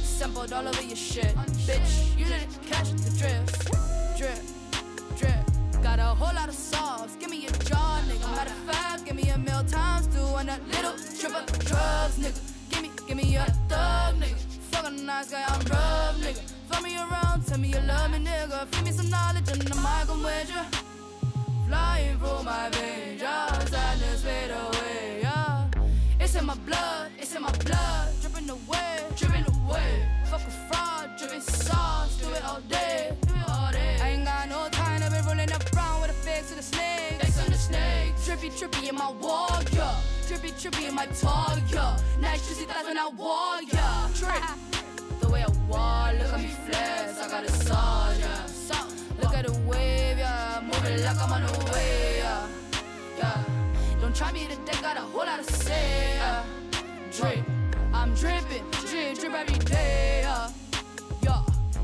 S8: Sampled all over your shit. Bitch, you didn't catch the drift. Drip, drip. Got a whole lot of sauce. Jaw, nigga. Matter of fact, give me a meal times two and a little trip of drugs, nigga. Give me, give me a thug, nigga. Fuck a nice guy, I'm rough, nigga. Fuck me around, tell me you love me, nigga. Feed me some knowledge and the mic, I'm with ya. Flying through my veins, yeah. Sadness fade away, yeah. It's in my blood, it's in my blood. Dripping away, dripping away. Fuck a fraud, dripping sauce. Do it all day, do it all day. I ain't got no time to be rolling up brown with a fix to the snake. Drippy, drippy in my walk, yeah. Drippy, drippy in my talk, yeah. Nice juicy thighs when I walk, yeah. Drip. The way I walk, look at me flex. I got a sword, yeah. Look at the wave, yeah. Moving like I'm on the way, yeah. Yeah. Don't try me today, got a whole lot to say, yeah. Drip. I'm dripping, drip, drip every day, yeah. Yeah.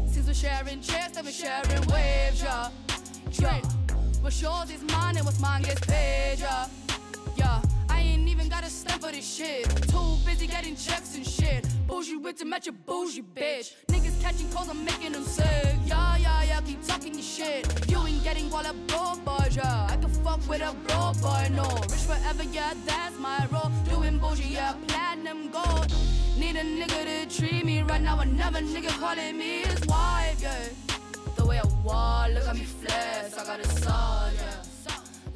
S8: Since we're sharing checks, I've been sharing waves, yeah. Yeah. What's yours is mine, and what's mine gets paid, yeah. Yeah. I ain't even got a stamp for this shit. Too busy getting checks and shit. Bougie with to match a bougie bitch. Niggas catching calls, I'm making them sick. Yeah, yeah, yeah, keep talking your shit. You ain't getting all that broke boys, yeah. I can fuck with a broke boy, no. Rich forever, yeah, that's my role. Doing bougie, yeah, platinum gold. Need a nigga to treat me right now. Another nigga calling me his wife, yeah. The way I walk, look at me flex. I got yeah.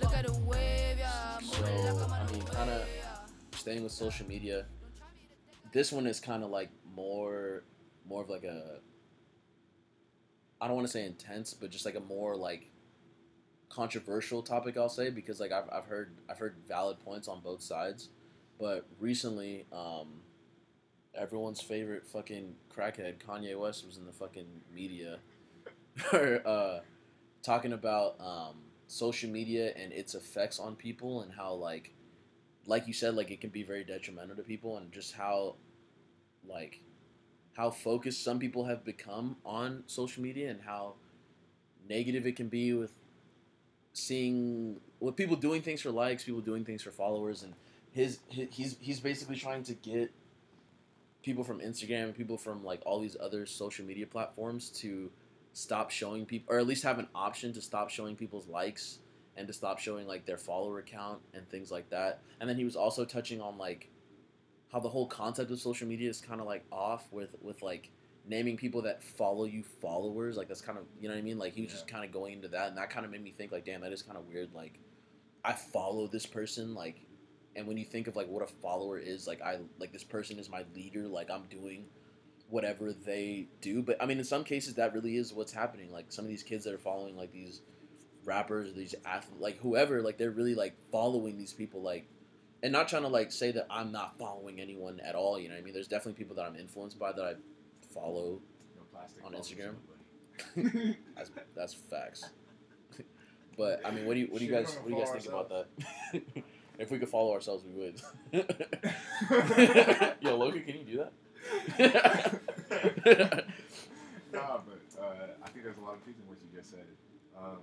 S8: Look at the wave, yeah. I'm
S3: I mean, kinda- staying with social media this one is kind of like more more of like a i don't want to say intense but just like a more like controversial topic i'll say because like i've, I've heard i've heard valid points on both sides but recently um everyone's favorite fucking crackhead kanye west was in the fucking media <laughs> uh talking about um social media and its effects on people and how like like you said, like it can be very detrimental to people, and just how, like, how focused some people have become on social media, and how negative it can be with seeing with people doing things for likes, people doing things for followers, and his, his he's he's basically trying to get people from Instagram people from like all these other social media platforms to stop showing people, or at least have an option to stop showing people's likes and to stop showing like their follower count and things like that. And then he was also touching on like how the whole concept of social media is kind of like off with with like naming people that follow you followers. Like that's kind of you know what I mean. Like he was just kind of going into that, and that kind of made me think like, damn, that is kind of weird. Like I follow this person, like, and when you think of like what a follower is, like I like this person is my leader. Like I'm doing whatever they do. But I mean, in some cases, that really is what's happening. Like some of these kids that are following like these rappers, these athletes, like whoever, like they're really like following these people, like, and not trying to like say that I'm not following anyone at all. You know what I mean? There's definitely people that I'm influenced by that I follow.
S1: No plastic
S3: On Instagram? <laughs> That's that's facts. <laughs> but I mean, what do you what do you
S2: Shit,
S3: guys what do you guys think
S2: follow
S3: about that? <laughs> if we could follow ourselves, we would. Yo, Logan, can you do that?
S1: Nah, but uh, I think there's a lot of truth in what you just said. Um,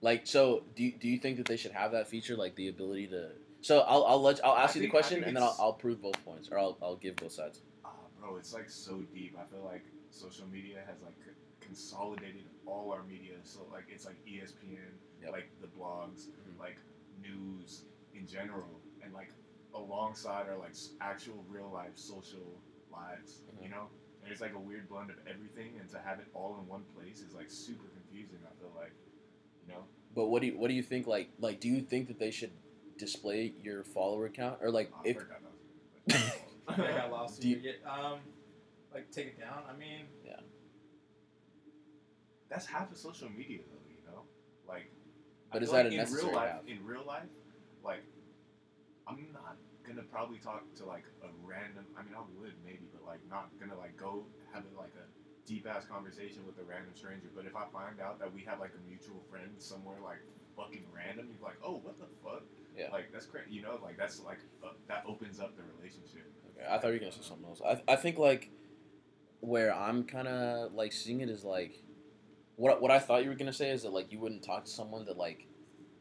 S3: Like, so do you, do you think that they should have that feature, like the ability to? So I'll I'll let I'll ask
S1: I
S3: you the
S1: think- I
S3: question and then I'll, I'll prove both points or I'll I'll give both sides.
S1: ah, bro, it's like so deep. I feel like social media has like consolidated all our media. So like it's like ESPN,
S3: Yep.
S1: like the blogs,
S3: Mhm.
S1: like news in general, and like alongside our like actual real life social lives. You
S3: Mhm.
S1: know, it's like a weird blend of everything, and to have it all in one place is like super confusing. I feel like, you know,
S3: But what do you what do you think? Like like do you think that they should display your follower count or like
S1: I
S3: if
S1: forgot that was <laughs>
S2: I got lost.
S3: Do you-
S2: Yeah, um, like take it down. I mean, yeah.
S1: that's half of social media though, you know? Like
S3: But
S1: I
S3: is that
S1: like
S3: a
S1: in
S3: necessary
S1: real life
S3: half?
S1: in real life, like I'm not gonna probably talk to like a random I mean I would maybe, but like not gonna like go have a, like a deep ass conversation with a random stranger. But if I find out that we have like a mutual friend somewhere like fucking random, you're like, oh what the fuck?
S3: Yeah.
S1: Like that's crazy, you know? Like that's like uh, that opens up the relationship.
S3: Okay, I thought you were gonna say something else. I, I think like where I'm kind of like seeing it is like what what I thought you were gonna say is that like you wouldn't talk to someone that like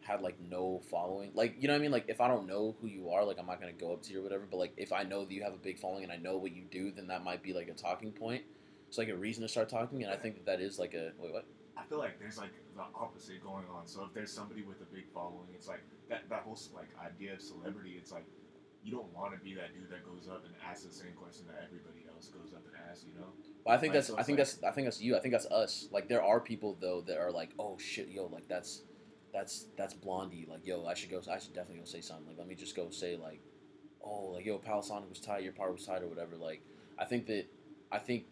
S3: had like no following. Like you know what I mean? Like if I don't know who you are, like I'm not gonna go up to you or whatever. But like if I know that you have a big following and I know what you do, then that might be like a talking point. It's like a reason to start talking, and I think that that is like a wait what?
S1: I feel like there's like the opposite going on. So if there's somebody with a big following, it's like that that whole like idea of celebrity. It's like you don't want to be that dude that goes up and asks the same question that everybody else goes up and asks. You know?
S3: But I think
S1: Like,
S3: that's
S1: so
S3: I think
S1: like-
S3: that's I think that's you. I think that's us. Like there are people though that are like, oh shit, yo, like that's that's that's Blondey. Like yo, I should go. I should definitely go say something. Like let me just go say like, oh, like yo, Palasonic was tight. Your part was tight or whatever. Like I think that I think.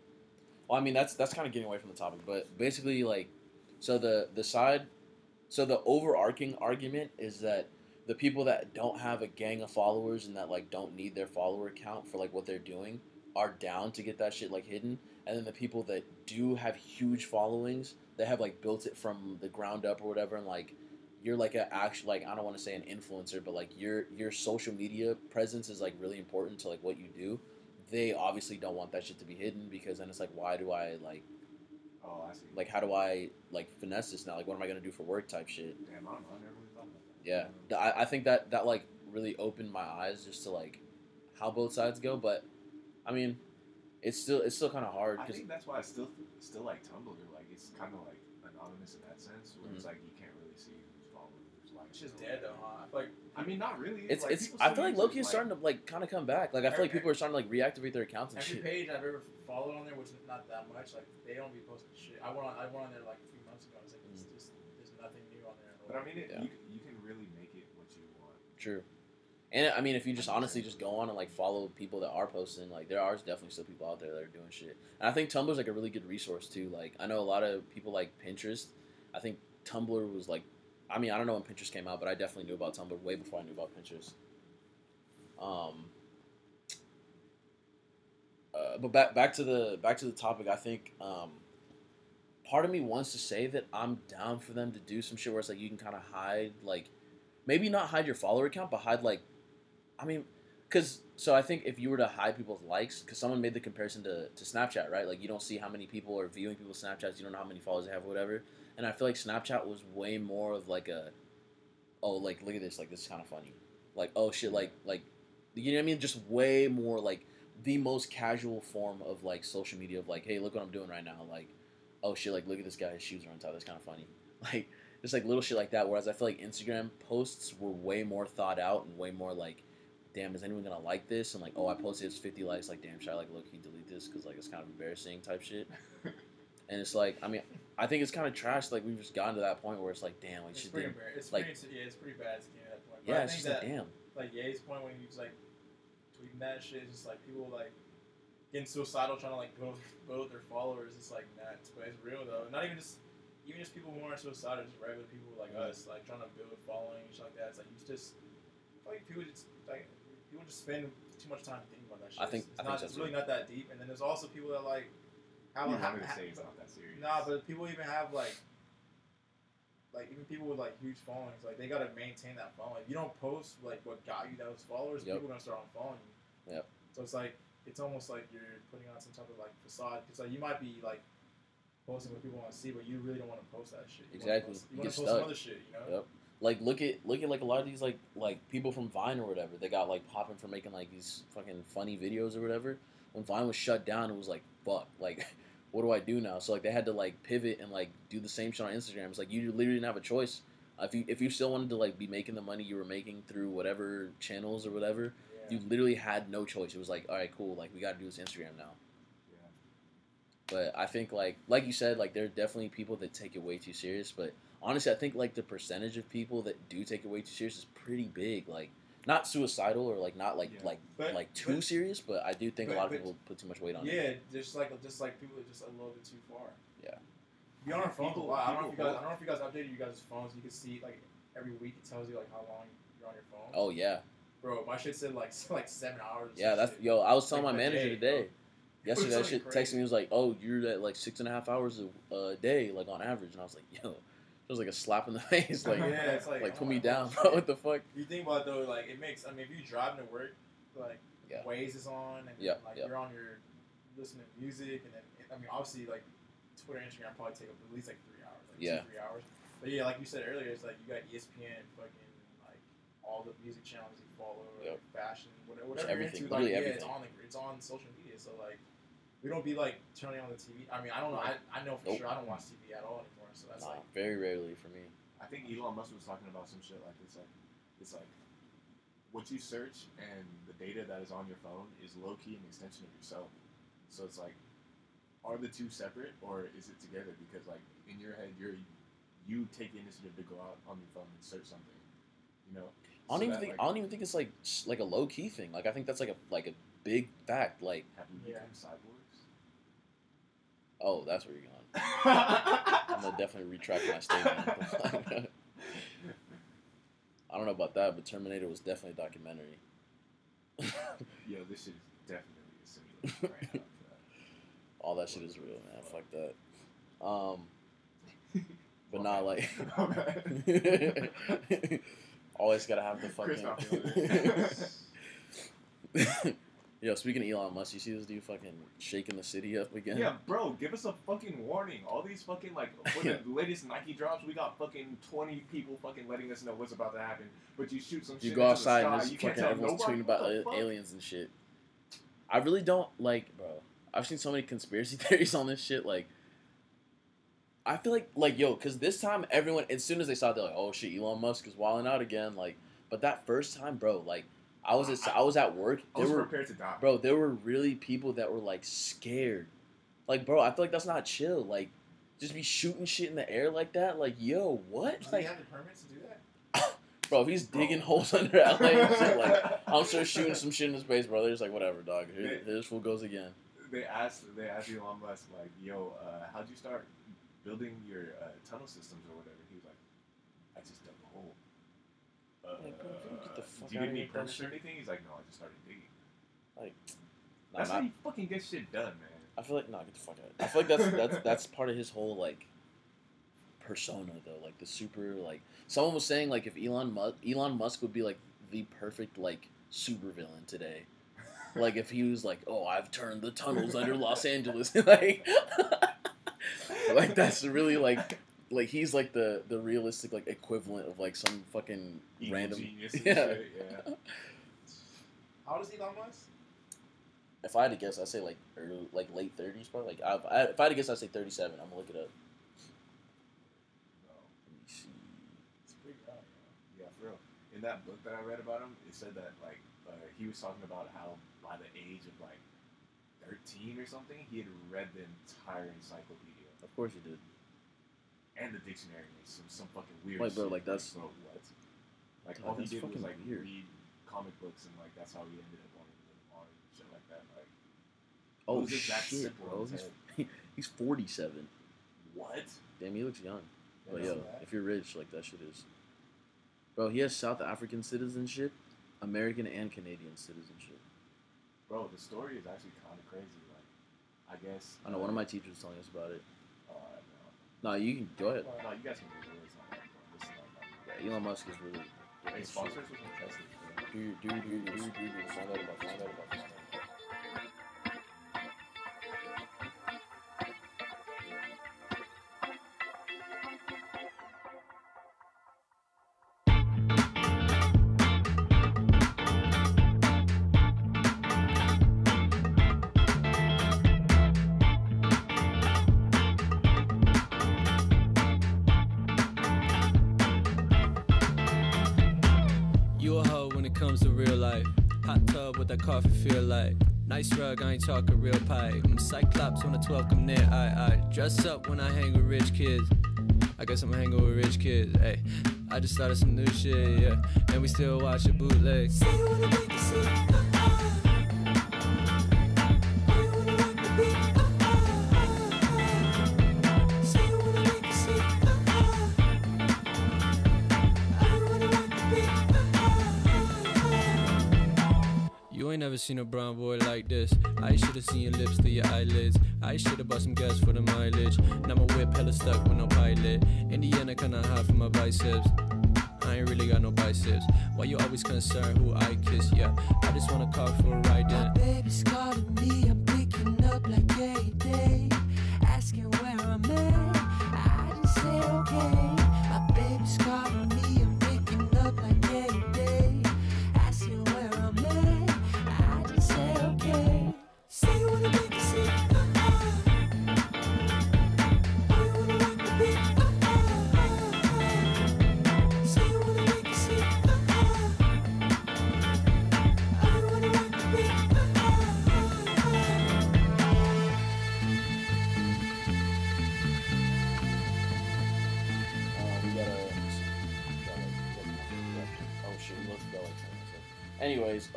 S3: Well, I mean that's that's kind of getting away from the topic, but basically like, so the the side, so the overarching argument is that the people that don't have a gang of followers and that like don't need their follower count for like what they're doing are down to get that shit like hidden and then the people that do have huge followings that have like built it from the ground up or whatever and like you're like a actual like I don't want to say an influencer but like your your social media presence is like really important to like what you do they obviously don't want that shit to be hidden because then it's like why do I like
S1: Oh, I see.
S3: like how do I like finesse this now like what am I gonna do for work type shit
S1: damn, I don't know. I never really thought about that.
S3: yeah I, I think that that like really opened my eyes just to like how both sides go but I mean it's still it's still kind of hard
S1: I think that's why I still still like Tumblr. Like it's kind of like anonymous in that sense, where
S3: Mm-hmm.
S1: it's like you can't really see who's following, who's like.
S2: It's just dead though, huh? Like
S1: I mean, not really.
S3: It's
S1: like,
S3: it's. I feel like Loki is
S1: like-
S3: starting to like kind of come back. Like I feel like people are starting to like reactivate their accounts and shit.
S2: every
S3: shit.
S2: page I've ever followed on there, which is not that much, like they don't be posting shit. I went on, I went on there like a few months ago. It's like it's mm. just there's nothing new on there. At all.
S1: But I mean, it,
S3: Yeah.
S1: you, can- you can really make it what you want.
S3: True. And I mean, if you just honestly just go on and like follow people that are posting, like there are definitely still people out there that are doing shit. And I think Tumblr's like a really good resource too. Like I know a lot of people like Pinterest. I think Tumblr was like, I mean, I don't know when Pinterest came out, but I definitely knew about Tumblr way before I knew about Pinterest. Um. Uh, but back back to the back to the topic. I think um, part of me wants to say that I'm down for them to do some shit where it's like you can kind of hide like maybe not hide your follower account, but hide like, I mean, because so I think if you were to hide people's likes, because someone made the comparison to, to Snapchat, right? Like you don't see how many people are viewing people's Snapchats, you don't know how many followers they have, or whatever. And I feel like Snapchat was way more of like a, oh, like look at this, like this is kind of funny, like oh shit, like like, you know what I mean? Just way more like the most casual form of like social media of like, hey, look what I'm doing right now, like, oh shit, like look at this guy, his shoes are untied, that's kind of funny, <laughs> like just like little shit like that. Whereas I feel like Instagram posts were way more thought out and way more like, damn, is anyone gonna like this? And like, oh, I posted it's 50 likes. Like, damn, should I like look he delete this because like it's kind of embarrassing type shit. <laughs> and it's like, I mean, I think it's kind of trash. Like we've just gotten to that point where it's like, damn, we
S2: it's
S3: should.
S2: pretty embar- It's
S3: like-
S2: pretty, yeah, it's pretty bad get to that point. But
S3: yeah,
S2: I
S3: it's
S2: think
S3: just like,
S2: that,
S3: damn.
S2: like Ye's point when he was like tweeting that shit, it's just like people like getting suicidal trying to like build build their followers. It's like nuts, but it's real though. Not even just even just people who aren't suicidal, just regular people like
S3: Mhm.
S2: us, like trying to build a following and shit like that. It's like you just like people just like people just spend too much time thinking about that shit.
S3: I think-
S2: it's,
S3: I think
S2: not,
S3: so,
S2: it's really not that deep. And then there's also people that like have
S1: You
S2: have,
S1: to
S2: have-
S1: say it's not that serious.
S2: Nah, but people even have like, like even people with like huge followings, like they gotta maintain that following. If you don't post like what got you those followers,
S3: Yep.
S2: people are gonna start unfollowing you.
S3: Yep.
S2: So it's like it's almost like you're putting on some type of like facade because like you might be like posting what people want to see, but you really don't want to post that shit. You wanna
S3: Exactly.
S2: post-
S3: You
S2: You want
S3: get
S2: to post some
S3: stuck.
S2: other shit, you know?
S3: Yep. Like look at look at like a lot of these like like people from Vine or whatever. They got like popping for making like these fucking funny videos or whatever. When Vine was shut down, it was like fuck. Like <laughs> what do I do now? So like they had to like pivot and like do the same shit on Instagram. It's like you literally didn't have a choice. Uh, if you if you still wanted to like be making the money you were making through whatever channels or whatever,
S2: Yeah.
S3: you literally had no choice. It was like, all right, cool, like we got to do this Instagram now.
S1: Yeah.
S3: But I think like like you said, like there are definitely people that take it way too serious. But honestly, I think like the percentage of people that do take it way too serious is pretty big. Like not suicidal or like not like
S1: Yeah.
S3: like
S2: But-
S3: like too
S2: but-
S3: serious, but I do think
S2: but-
S3: a lot of people put too much weight on it.
S2: Yeah, just like just like people are just a little bit too far.
S3: Yeah.
S2: Be on our phones a lot. I don't know if you guys. I don't know if you guys updated you guys' phones. You can see like every week it tells you like how long you're on your phone.
S3: Oh yeah,
S2: Bro, my shit said like <laughs> like seven hours.
S3: yeah. That's
S2: shit.
S3: yo. I was telling
S2: Like
S3: my manager
S2: day,
S3: today.
S2: bro.
S3: Yesterday,
S2: It
S3: that shit
S2: something
S3: texted me. Was like, "Oh, you're at like six and a half hours a, a day, like on average." And I was like, "Yo," it was like a slap in the <laughs> face. Like,
S2: yeah, it's like,
S3: like
S2: oh
S3: put me down, bro. What the fuck?
S2: You think about it, though, like it makes. I mean, if you're driving to work, like
S3: Yeah.
S2: Waze is on, and
S3: Yeah,
S2: like
S3: yeah.
S2: you're on your listening to music, and then I mean, obviously, like Twitter, Instagram probably take up at least like three hours, like
S3: Yeah.
S2: two, three hours. But yeah, like you said earlier, it's like you got ESPN, fucking like all the music channels you follow,
S3: Yep.
S2: like fashion, whatever, whatever you're
S3: everything,
S2: into. Like, yeah, it's on the, it's on social media, so like. We don't be like turning on the TV. I mean, I don't know. I, I know for
S3: Nope.
S2: sure I don't watch TV at all anymore. So that's
S3: Nah,
S2: like
S3: very rarely for me.
S1: I think Elon Musk was talking about some shit like this. Like, it's like what you search and the data that is on your phone is low key an extension of yourself. So it's like, are the two separate or is it together? Because like in your head, you're you take the initiative to go out on your phone and search something. You know.
S3: I don't
S1: So
S3: even
S1: that,
S3: think
S1: like,
S3: I don't even think it's like like a low key thing. Like I think that's like a like a big fact. Like
S1: have we
S2: Yeah.
S1: become cyborgs?
S3: oh, that's where you're going. I'm gonna <laughs> definitely retract my statement. <laughs> I don't know about that, but Terminator was definitely a documentary. <laughs>
S1: Yo, this is definitely a simulation right.
S3: All that shit is real, man. Fuck that. Um, but not like. Always gotta have the fucking. Yo, speaking of Elon Musk, you see this dude fucking shaking the city up again?
S1: Yeah, bro, give us a fucking warning. All these fucking like <laughs> when the latest Nike drops, we got fucking twenty people fucking letting us know what's about to happen. But you shoot some
S3: You
S1: shit
S3: go outside and there's
S1: you can't
S3: fucking everyone's
S1: nobody
S3: tweeting about aliens and shit. I really don't like, bro. I've seen so many conspiracy <laughs> theories on this shit. Like, I feel like, like, yo, because this time everyone, as soon as they saw, it, they're like, oh shit, Elon Musk is wilding out again. Like, but that first time, bro, like, I was at, I was at work.
S1: I was
S3: were,
S1: prepared to die.
S3: bro, there were really people that were like scared. Like, bro, I feel like that's not chill. Like, just be shooting shit in the air like that. Like, yo, what?
S2: Do
S3: Like,
S2: you have the permits to do that? <laughs>
S3: bro, if he's digging holes under LA and shit, like, <laughs> I'm sure shooting some shit into space, bro. They're just like, whatever, dog. Here, here this fool goes again.
S1: they asked they asked Elon Musk like, "Yo, uh, how'd you start building your uh, tunnel systems or whatever?" He was like, "I just dug a hole." Uh,
S3: Like, bro, you get the fuck
S1: do you get any permits or anything? He's like, "No, I just started digging."
S3: Nah,
S1: That's
S3: not-
S1: how you fucking get shit done, man.
S3: I feel like, nah, get the fuck out. I feel like that's that's that's part of his whole like persona, though. Like the super like someone was saying like if Elon Musk Elon Musk would be like the perfect like supervillain today. Like if he was like, oh, I've turned the tunnels under Los Angeles, <laughs> like, <laughs> like that's really like, like he's like the the realistic like equivalent of like some fucking
S1: Evil
S3: random.
S1: genius. <laughs>
S3: Yeah.
S1: Shit, yeah.
S2: How does Elon Musk?
S3: If I had to guess, I'd say like early, like late thirties, probably. Like I, I, if I had to guess, I'd say thirty-seven. I'm gonna look it up. See.
S2: It's pretty young.
S1: Yeah, for real. In that book that I read about him, it said that like uh, he was talking about how by the age of like thirteen or something, he had read the entire encyclopedia
S3: Of course he did.
S1: And the dictionary and some some fucking weird.
S3: Like, bro,
S1: shit.
S3: like, that's-
S1: bro, what? Like all he did was
S3: fucking
S1: like
S3: weird.
S1: read comic books and like that's how he ended up on on and shit like that. Like
S3: Oh
S1: was it that
S3: shit, bro. He's, <laughs> he's forty-seven.
S1: what?
S3: Damn, he looks young. But yo, if you're rich, like that shit is. Bro, he has South African citizenship, American and Canadian citizenship.
S1: Bro, the story is actually kind of crazy. Like I guess
S3: I know one of my teachers was telling us about it.
S1: Oh, I don't know.
S3: No, you can go ahead.
S1: No, you guys can Google it. It's not that fun. This is not that
S3: Yeah, Elon Musk is really.
S1: fun. Hey, sponsors.
S3: Do do do do do find out about, find out about this.
S9: it comes to real life. Hot tub, what that coffee feel like. Nice rug, I ain't talking real pipe. Mm, Cyclops when the 12 come near, I, I dress up when I hang with rich kids. I guess I'm hanging with rich kids, hey. I just started some new shit, yeah. And we still watch it bootleg. Seen a brown boy like this. I should've seen your lips through your eyelids. I should've bought some gas for the mileage. Now my whip hella stuck with no pilot. Indiana kinda hot for my biceps. I ain't really got no biceps. Why you always concerned who I kiss? Yeah, I just wanna call for a ride
S4: My
S9: then.
S4: baby's calling me, I'm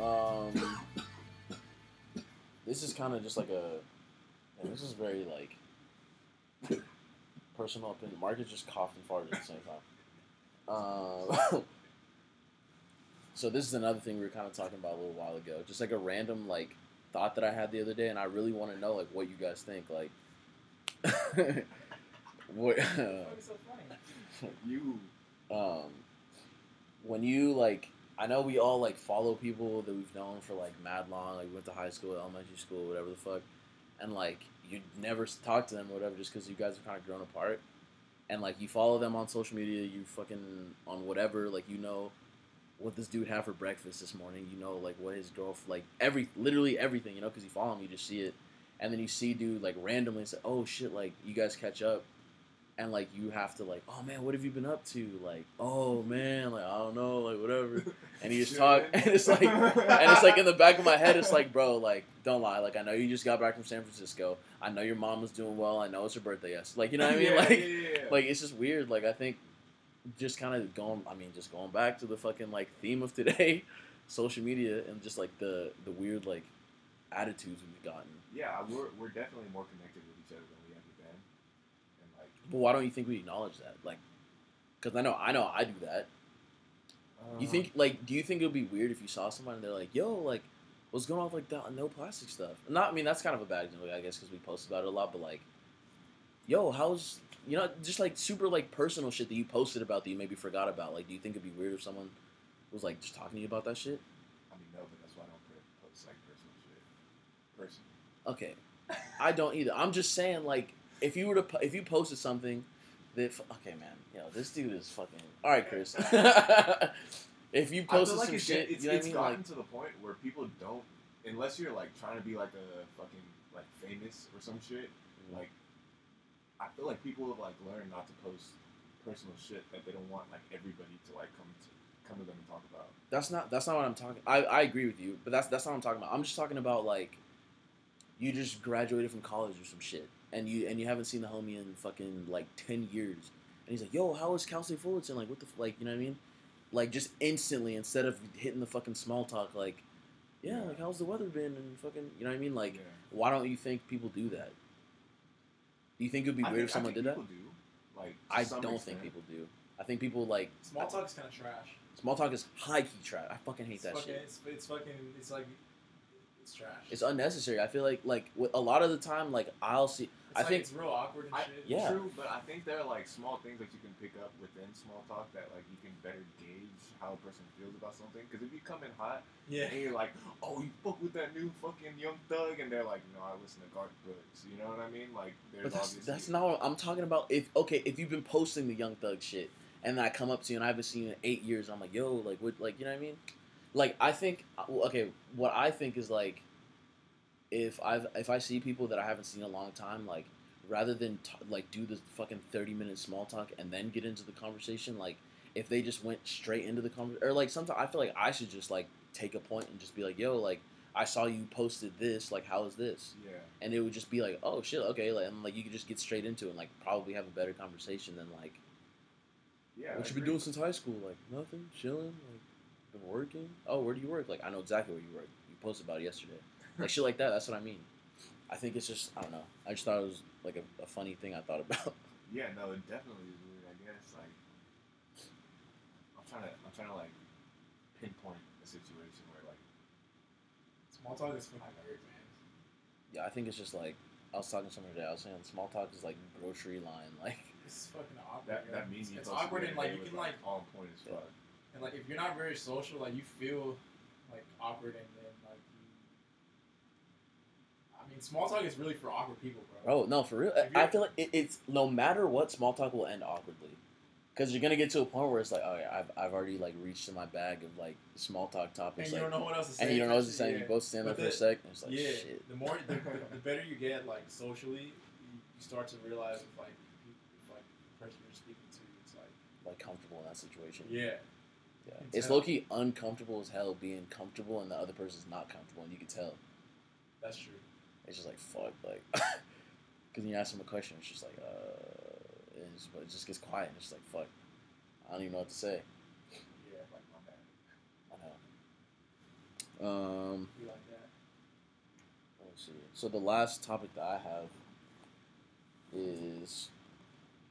S3: um, <coughs> this is kind of just like a. and this is very like personal opinion. Marcus just coughed and farted at the same time. Um, <laughs> so this is another thing we were kind of talking about a little while ago. Just like a random like thought that I had the other day, and I really want to know like what you guys think. Like, <laughs> what?
S2: Why is it so funny? <laughs>
S1: You.
S3: um, when you like, I know we all like follow people that we've known for like mad long, like we went to high school, elementary school, whatever the fuck, and like you never talk to them or whatever just because you guys have kind of grown apart, and like you follow them on social media, you fucking on whatever, like you know what this dude had for breakfast this morning, you know like what his girl like every literally everything, you know, because you follow him, you just see it, and then you see dude like randomly say, oh shit, like you guys catch up and like you have to like, oh man, what have you been up to? Like, oh man, like I don't know, like whatever. <laughs> And you just talk, <laughs> and it's like, and it's like in the back of my head, it's like, bro, like don't lie, like I know you just got back from San Francisco. I know your mom was doing well. I know it's her birthday, yes. Like you know what I mean? <laughs>
S1: Yeah,
S3: like,
S1: yeah, yeah.
S3: like it's just weird. Like I think just kind of going, I mean, just going back to the fucking like theme of today, social media, and just like the the weird like attitudes we've gotten.
S1: yeah, we're, we're definitely more connected with each other than we ever been. And like,
S3: But why don't you think we acknowledge that? Like, because I know I know I do that. You
S1: uh,
S3: think like, do you think it would be weird if you saw somebody and they're like, "Yo, like, what's going on with like that no plastic stuff?" Not, I mean, that's kind of a bad example, I guess, because we post about it a lot. But like, yo, how's you know, just like super like personal shit that you posted about that you maybe forgot about. Like, do you think it'd be weird if someone was like just talking to you about that shit?
S1: I mean, no, but that's why I don't post like personal shit. Personal.
S3: Okay, I don't either. I'm just saying, like, if you were to if you posted something that okay, man, yo, this dude is fucking all right, Chris. <laughs> if you
S1: I
S3: posted
S1: feel like
S3: some
S1: it's,
S3: shit,
S1: it's,
S3: you know what
S1: it's
S3: I mean?
S1: gotten
S3: Like,
S1: to the point where people don't, unless you're like trying to be like a fucking like famous or some shit.
S3: Mm-hmm.
S1: Like, I feel like people have like learned not to post personal shit that they don't want like everybody to like come to come to them and talk about.
S3: that's not that's not what I'm talking. I, I agree with you, but that's that's not what I'm talking about. I'm just talking about like, you just graduated from college or some shit, and you and you haven't seen the homie in fucking like ten years, and he's like, "Yo, how is Cal State Fullerton? Like, what the f-? like, you know what I mean? Like, just instantly instead of hitting the fucking small talk, like, yeah,
S1: Yeah.
S3: like how's the weather been and fucking, you know what I mean? Like,
S1: Yeah.
S3: why don't you think people do that? Do you think it would be
S1: I
S3: weird
S1: think,
S3: if someone
S1: I
S3: did
S1: think
S3: that?
S1: people do. Like, to
S3: I
S1: some
S3: don't
S1: extent.
S3: think people do. I think people like
S2: Small talk is kind of trash.
S3: small talk is high key trash. I fucking hate
S2: it's
S3: that
S2: fucking,
S3: shit.
S2: It's, it's fucking. It's like. It's trash.
S3: It's unnecessary. I feel like like with, a lot of the time, like I'll see.
S2: It's
S3: I
S2: like,
S3: think
S2: it's real awkward and
S1: I,
S2: shit.
S3: Yeah.
S1: True, but I think there are like small things that you can pick up within small talk that like you can better gauge how a person feels about something. Because if you come in hot
S2: Yeah.
S1: and you're like, "Oh, you fuck with that new fucking Young Thug," and they're like, "No, I listen to Garth Brooks." You know what I mean? Like, there's
S3: But that's
S1: obviously
S3: that's not what I'm talking about. If okay, if you've been posting the Young Thug shit, and then I come up to you and I haven't seen you in eight years, I'm like, yo, like what, like you know what I mean? Like I think, okay, what I think is like, if I've if I see people that I haven't seen in a long time, like rather than t- like do this fucking thirty minute small talk and then get into the conversation, like if they just went straight into the conversation, or like sometimes I feel like I should just like take a point and just be like, yo, like I saw you posted this, like how is this?
S1: Yeah.
S3: And it would just be like, oh shit, okay, like, and like you could just get straight into it and like probably have a better conversation than like,
S1: Yeah.
S3: what
S1: I
S3: you been doing since high school? Like nothing, chilling, like been working. Oh, where do you work? Like I know exactly where you work. You posted about it yesterday. Like shit like that. That's what I mean. I think it's just I don't know. I just thought it was like a, a funny thing I thought <laughs> about.
S1: Yeah, no, it definitely is weird. I guess like I'm trying to I'm trying to like pinpoint a situation where like
S2: Small talk is fucking weird, man.
S3: yeah, I think it's just like I was talking to someone today. I was saying small talk is like grocery line. <laughs> Like
S2: It's fucking awkward.
S1: that that means
S2: it's awkward and like you can like
S1: on point as
S3: Yeah.
S2: And like if you're not very social, like you feel like awkward and then like you. I mean, small talk is really for awkward people, bro.
S3: oh no, for real. I feel like it, it's no matter what small talk will end awkwardly. Because you're gonna get to a point where it's like, oh yeah, I've, I've already like reached in my bag of like small talk topics,
S2: and
S3: topics,
S2: you
S3: like,
S2: don't know what else to say.
S3: and you don't know what to
S2: Yeah.
S3: say. You both stand there for a
S2: the-
S3: sec, it's like,
S2: yeah,
S3: shit.
S2: the more the, the, <laughs> better you get, like socially, you, you start to realize if like if, like the person you're speaking to, it's like
S3: Like comfortable in that situation.
S2: yeah,
S3: Yeah. It's
S2: tell.
S3: low key uncomfortable as hell being comfortable and the other person's not comfortable, and you can tell.
S2: that's true.
S3: It's just like fuck, like, <laughs> because you ask them a question, it's just like, uh, and it's, but it just gets quiet, and it's just like fuck, I don't even know what to say.
S2: Yeah, like my bad.
S3: I know. Um,
S2: We like that.
S3: let's see. So the last topic that I have is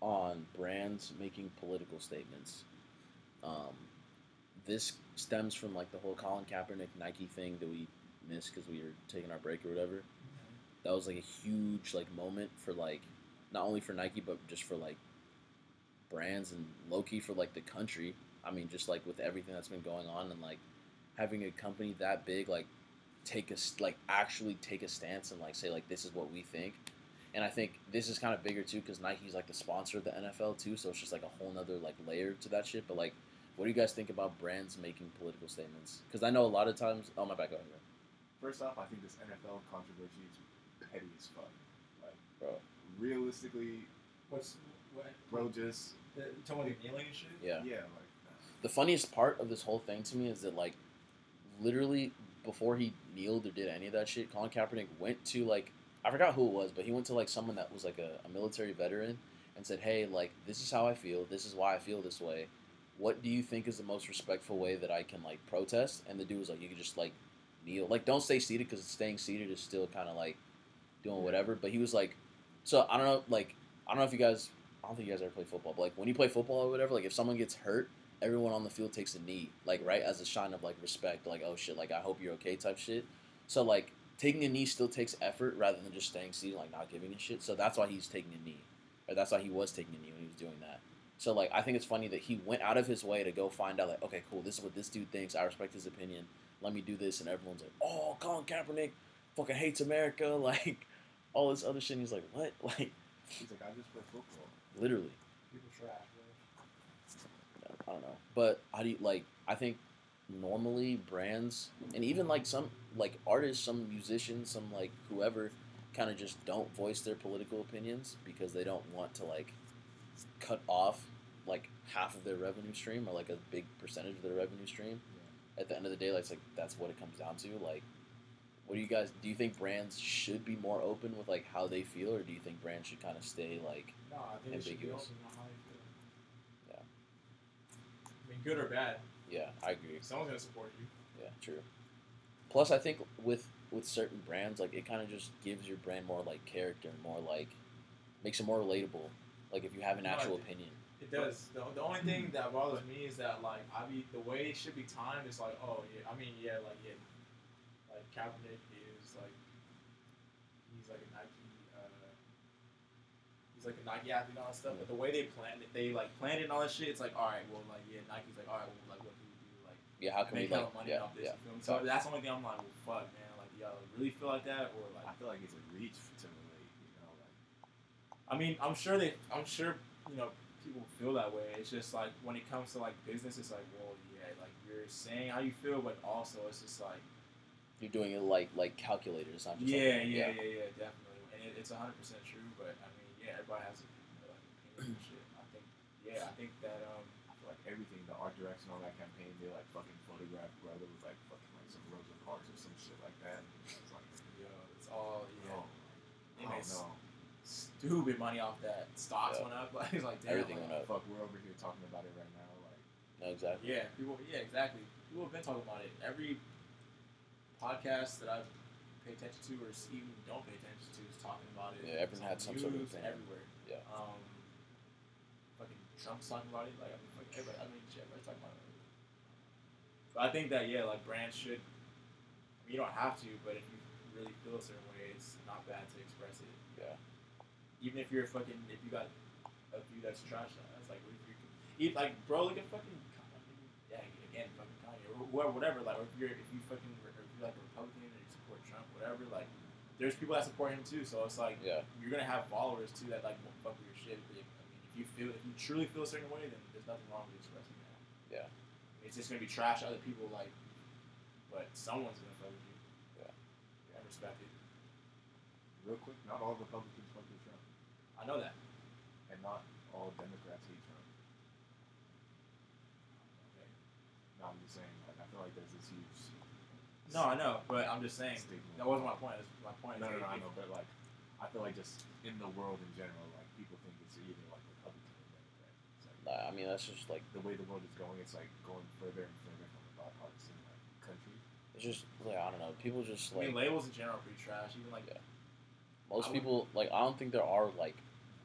S3: on brands making political statements. Um, this stems from like the whole Colin Kaepernick Nike thing that we missed because we were taking our break or whatever. Mm-hmm. That was like a huge like moment for like not only for Nike but just for like brands and Loki for like the country. I mean, just like with everything that's been going on and like having a company that big like take a like actually take a stance and like say like this is what we think. And I think this is kind of bigger too because Nike's like the sponsor of the NFL too, so it's just like a whole nother like layer to that shit. But like, what do you guys think about brands making political statements? Because I know a lot of times. Oh my back over.
S1: First off, I think this NFL controversy is petty as fuck. Like,
S3: Bro.
S1: realistically,
S2: What's what?
S1: bro, just
S2: The, you talking about the kneeling shit?
S3: Yeah.
S1: yeah, like
S3: The funniest part of this whole thing to me is that like, literally before he kneeled or did any of that shit, Colin Kaepernick went to like I forgot who it was, but he went to like someone that was like a, a military veteran and said, "Hey, like this is how I feel. This is why I feel this way. What do you think is the most respectful way that I can like protest?" And the dude was like, "You can just like kneel. Like don't stay seated because staying seated is still kind of like doing whatever." But he was like, "So I don't know, like I don't know if you guys." I don't think you guys ever play football, but like when you play football or whatever, like if someone gets hurt, everyone on the field takes a knee, like right as a sign of like respect, like oh shit, like I hope you're okay type shit. So like taking a knee still takes effort rather than just staying seated, like not giving a shit. So that's why he's taking a knee, or that's why he was taking a knee when he was doing that. So like I think it's funny that he went out of his way to go find out like okay cool this is what this dude thinks I respect his opinion let me do this and everyone's like oh Colin Kaepernick fucking hates America <laughs> like all this other shit and he's like what <laughs> like
S1: he's like, I just play football.
S3: literally
S2: People trash, bro.
S3: I don't know. But how do you like? I think normally brands and even like some like artists, some musicians, some like whoever, kind of just don't voice their political opinions because they don't want to like cut off like half of their revenue stream or like a big percentage of their revenue stream. At the end of the day, like, it's like that's what it comes down to. Like, what do you guys? Do you think brands should be more open with like how they feel, or do you think brands should kind of stay like?
S2: No, I think it should be
S3: Ambiguous.
S2: open on how you feel.
S3: Yeah.
S2: I mean, good or bad,
S3: Yeah, I agree.
S2: someone's gonna support you.
S3: Yeah, true. Plus, I think with with certain brands, like it kind of just gives your brand more like character, more like makes it more relatable. Like if you have an
S2: No,
S3: actual
S2: think-
S3: opinion.
S2: It does. The, the only thing <clears throat> that bothers me is that like I be the way it should be timed is like oh yeah I mean yeah like yeah like Kaepernick is like he's like a Nike uh, he's like a Nike athlete and all that stuff but the way they planned it they like planned it and all that shit it's like all right well like yeah Nike's like all right well like what do we do like
S3: Yeah, how can we
S2: make hella
S3: like?
S2: money
S3: Yeah,
S2: off this
S3: yeah.
S2: you feel me? so that's the only thing I'm like well fuck man like y'all really feel like that or like
S1: I feel like it's a reach to relate. You know, like
S2: I mean, I'm sure they, I'm sure you know people feel that way. It's just like when it comes to like business, it's like, well, yeah, like you're saying how you feel, but also it's just like,
S3: You're doing it like like calculators, not just
S2: yeah,
S3: like,
S2: yeah, yeah, yeah, definitely, and it, it's 100 percent true. But I mean, yeah, everybody has you know, like opinions and shit. I think, yeah, I think that um, like
S1: everything, the art direction on that campaign, they like fucking photographed brother with like fucking like some Rosa Parks or some shit like that. It's like,
S2: Yo, it's all yeah.
S1: oh,
S2: They
S1: oh
S2: made
S1: no.
S2: Stupid money off that. Stocks
S3: Yeah.
S2: went up. <laughs> Like, it's like damn,
S3: Everything
S2: like,
S3: went up.
S1: Fuck, we're over here talking about it right now. Like,
S3: No, exactly.
S2: Yeah, people. Yeah, exactly. People have been talking about it. Every podcast that I pay attention to, or even don't pay attention to, is talking about it.
S3: Yeah, everyone had some sort of thing.
S2: everywhere.
S3: Yeah.
S2: Um, fucking Trump's talking about it. Like, I mean, fucking everybody. I mean, shit, everybody's talking about it. But I think that yeah, like brands should. I mean, you don't have to, but if you really feel a certain way, it's not bad to express it.
S3: Yeah.
S2: Even if you're a fucking, if you got a view that's trash, that's like, what if you, if, like, bro, look at fucking, I yeah, again, fucking Kanye or whatever. Like, or if you're, if you fucking, or if you're like a Republican or you support Trump, whatever. Like, there's people that support him too. So it's like,
S3: Yeah.
S2: you're gonna have followers too that like won't fuck with your shit. But, I mean, if you feel, if you truly feel a certain way, then there's nothing wrong with expressing that.
S3: Yeah.
S2: It's just gonna be trash. Other people like, but someone's gonna fuck with you.
S3: Yeah.
S2: I respect it.
S1: real quick, not all Republicans fuck with Trump,
S2: I know that.
S1: and not all Democrats hate Trump.
S2: Okay.
S1: No, I'm just saying. Like, I feel like there's this huge.
S2: No, I know, but I'm just saying
S1: stigma.
S2: that wasn't my point. That's my point.
S1: No,
S2: is
S1: no, no, I know, but like, I feel like just in the world in general, like people think it's either like Republican or Democrat. Like,
S3: Nah, I mean, that's just like
S1: the way the world is going, it's like going further and further from a bipartisan like country.
S3: it's just like I don't know. People just like
S2: I
S3: like
S2: mean, labels in general are pretty trash. Even like,
S3: Yeah. most
S2: I would-
S3: people like I don't think there are like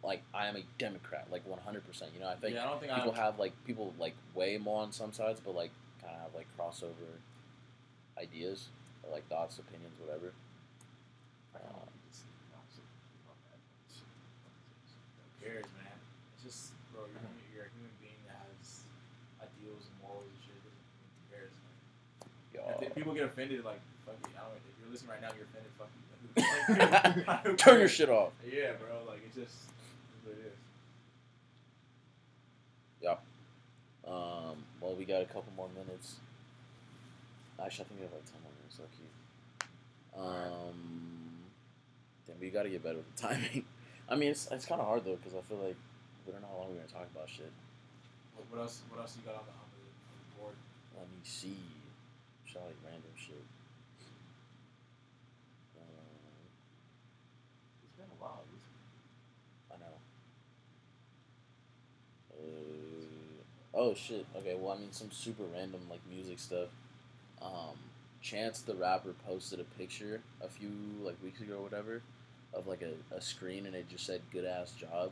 S3: like I am a Democrat like one hundred percent. You know, I think
S2: yeah, I don't think
S3: people
S2: I.
S3: have like people like way more on some sides, but like kind of have like crossover ideas or like thoughts, opinions, whatever.
S1: Like, I don't think it's not so not that much.
S2: Who cares, man? It's just, bro, you're, uh-huh. you're a human being that has ideals and morals and shit. Who cares? Man?
S3: Yo,
S2: If people get offended, like, fuck it. I don't. If you're listening right now, you're offended. Fuck you. Like, <laughs> <laughs>
S3: turn your shit off.
S2: Yeah, bro. Like it's just it's what it is.
S3: Um, well, we got a couple more minutes. Actually, I think we have like ten more minutes. Okay. Um, then we got to get better with the <laughs> timing. I mean, it's it's kind of hard though because I feel like we don't know how long we're gonna talk about shit.
S2: What, what else? What else you got on the on the, board?
S3: Let me see. Shall like random shit. Um,
S1: It's been a while. It's-
S3: I know. Uh, oh shit. Okay. Well, I mean, some super random like music stuff. Um, Chance the rapper posted a picture a few like weeks ago or whatever of like a, a screen and it just said "good ass job,"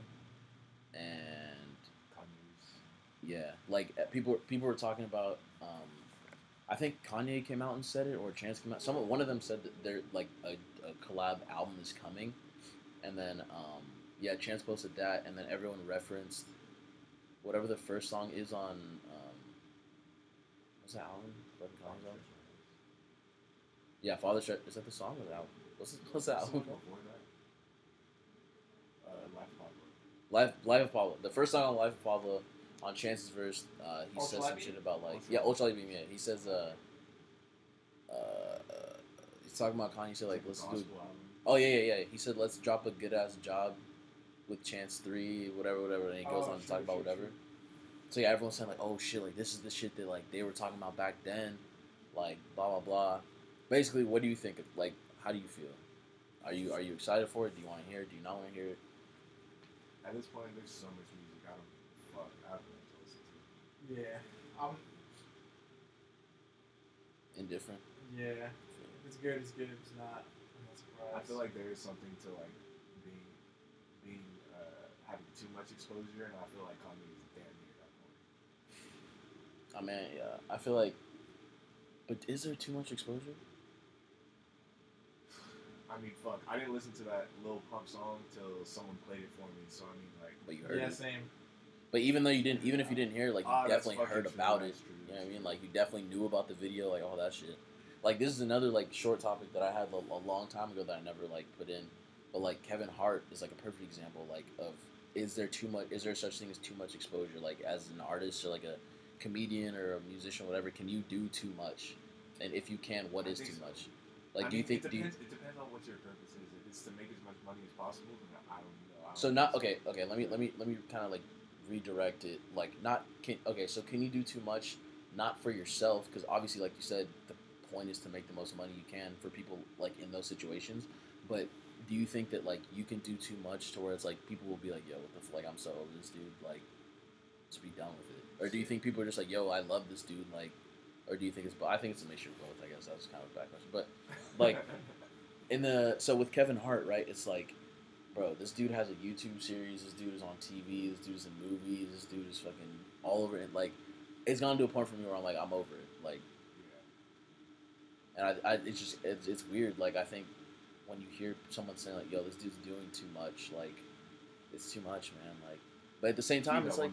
S3: and
S1: Kanye's
S3: yeah, like uh, people people were talking about. Um, I think Kanye came out and said it, or Chance came out. Some one of them said that they're like a, a collab album is coming, and then um, yeah, Chance posted that, and then everyone referenced whatever the first song is on. Um, what's that album? Brother Collins album? Yeah, Father Stretch. Is that the song or the album? What's what's that album?
S1: Uh, Life of Pablo.
S3: Life, Life of Pablo. The first song on Life of Pablo, on Chance's verse, uh, he
S2: Ultra
S3: says some shit about like
S1: Ultra
S3: yeah, Ultra Beam. Yeah, he says uh, uh, he's talking about Kanye. He said like let's do.
S1: Album.
S3: Oh yeah, yeah, yeah. He said let's drop a good ass job with Chance three, whatever, whatever. And he goes
S2: Oh,
S3: on to talk about whatever. So yeah, everyone's saying like, oh shit, like this is the shit that like they were talking about back then, like blah blah blah. Basically, what do you think? Of, like, how do you feel? Are you are you excited for it? Do you want to hear it? Do you not want to hear it?
S1: At this point, there's so much music. I don't fuck. I don't know to listen to.
S2: Yeah. Um.
S3: Indifferent.
S2: Yeah. If it's good, it's good. If it's not, I'm not surprised.
S1: I feel like there is something to like being being having too much exposure, and I feel like Kanye is damn near that point.
S3: I mean, yeah, I feel like. But is there too much exposure?
S1: I mean, fuck. I didn't listen to that Lil Pump song till someone played it for me. So I mean, like,
S3: But you heard
S2: yeah,
S3: it.
S2: same.
S3: But even though you didn't, even if you didn't hear it, like you
S1: Ah,
S3: definitely heard
S1: true,
S3: about it.
S1: true,
S3: You know what I mean? Like you definitely knew about the video, like all that shit. Like this is another like short topic that I had a, a long time ago that I never like put in. But like Kevin Hart is like a perfect example, like of is there too much? Is there such thing as too much exposure? Like as an artist or like a comedian or a musician, whatever, can you do too much? And if you can, what
S1: I
S3: is too
S1: so.
S3: much? Like,
S1: I
S3: do you think?
S1: it
S3: Do you,
S1: depends, it depends on what your purpose is. If it's to make as much money as possible, then I don't know. I don't
S3: So not okay. Okay, let me let me let me kind of like redirect it? Like, not can okay. So can you do too much? Not for yourself, because obviously, like you said, the point is to make the most money you can for people like in those situations. But do you think that like you can do too much to where it's like people will be like, "Yo, what the f- like I'm so over this dude," like just be done with it? Or do you think people are just like, "Yo, I love this dude," like, or do you think it's? But I think it's a mixture of both. I guess that's kind of a bad question, but like <laughs> in the so with Kevin Hart, right? It's like, bro, this dude has a YouTube series. This dude is on TV. This dude's in movies. This dude is fucking all over it. Like, it's gone to a point for me where I'm like, I'm over it. Like, and I, I it's just it's, it's weird. Like, I think when you hear someone saying like, "Yo, this dude's doing too much," like, it's too much, man. Like, but at the same time, it's like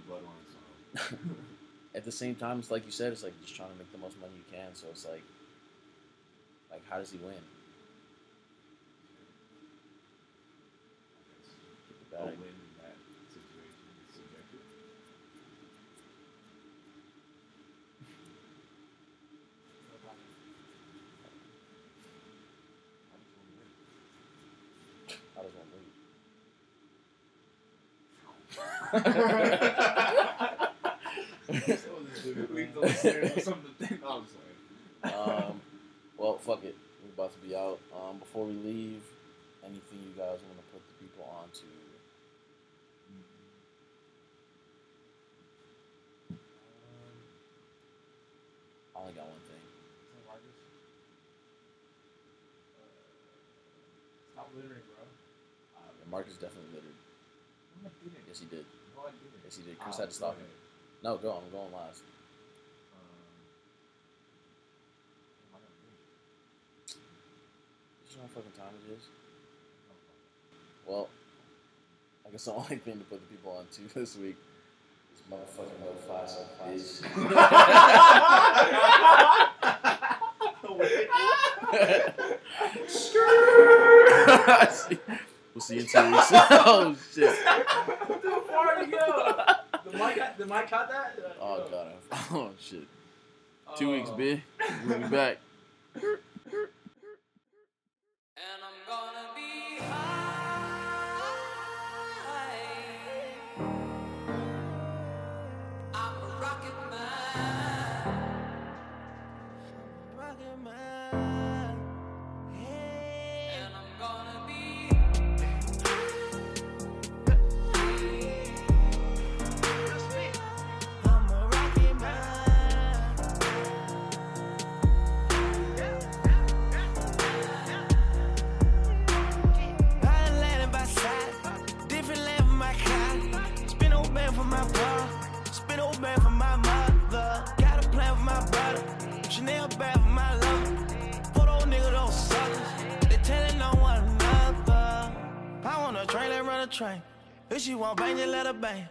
S3: <laughs> at the same time, it's like you said, it's like just trying to make the most money you can. So it's like, like how does he win? The bag.
S1: win in that situation is subjective. How does one win?
S3: How does one win?
S1: Leave the listeners with something to think. No, I'm sorry.
S3: Um, well, fuck it. We're about to be out. Um, before we leave, anything you guys want to put the people on to? I only got one thing.
S2: Stop littering, bro.
S3: Uh, Marcus definitely littered.
S1: No, I didn't.
S3: Yes, he did.
S1: No, I didn't.
S3: Yes, he did. Chris had to stop
S1: go
S3: him. No, go. I'm going last.
S1: Um, what am I gonna do?
S3: You know what fucking time it is? Well, I guess the <laughs> only thing to put the people on to this week is motherfucking no five so bitch. We'll see you in two weeks. oh shit.
S2: Too far to go. The mic, the mic caught that?
S3: Oh god. <laughs> Oh shit. Two weeks,
S2: Oh.
S3: B. We'll be back. <laughs>
S4: a train. If she want bang, just let her bang.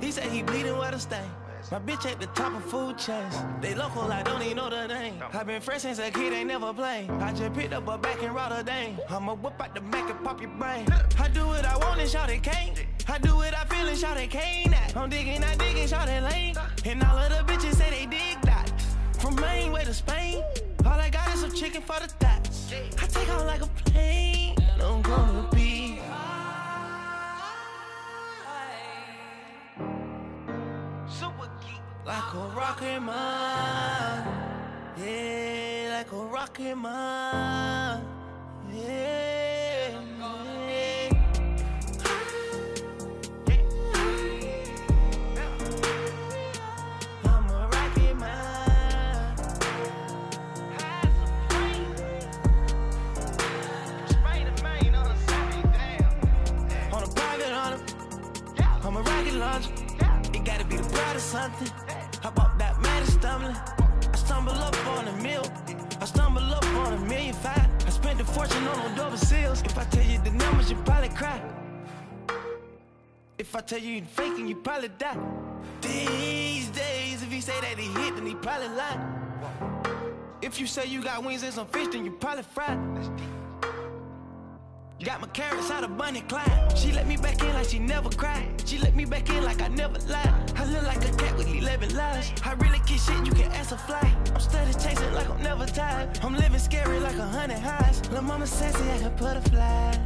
S4: He said he bleeding where to stay. My bitch at the top of food chains. They local, I don't even know the name. i been fresh since a kid, ain't never played. I just picked up a back in Rotterdam. I'ma whip out the Mac and pop your brain. I do what I want and shout it can't. I do what I feel and shout it can't. I'm digging, I digging, shout it lane. And all of the bitches say they dig that. From Maine way to Spain. All I got is some chicken for the thoughts. I take off like a plane. Rocket man. Yeah, like a rocket man. Yeah. I'm a rocket man. On a private hunter, I'm a rocket launcher. It gotta be the something. Meal. I stumble up on a million five. I spent a fortune on no double seals. If I tell you the numbers, you probably cry. If I tell you you're faking, you probably die. These days, if he say that he hit, then he probably lied. If you say you got wings and some fish, then you probably fried. Got my carrots out of bunny climb. She let me back in like she never cried. She let me back in like I never lied. I look like a cat with 11 lives. I really can shit, you can ask a fly. I'm steady chasing like I'm never tired. I'm living scary like a hundred highs. Lil' mama sassy, I can put a fly.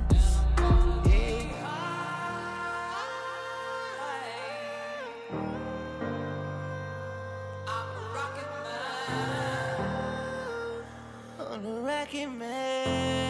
S4: I'm a rocket man.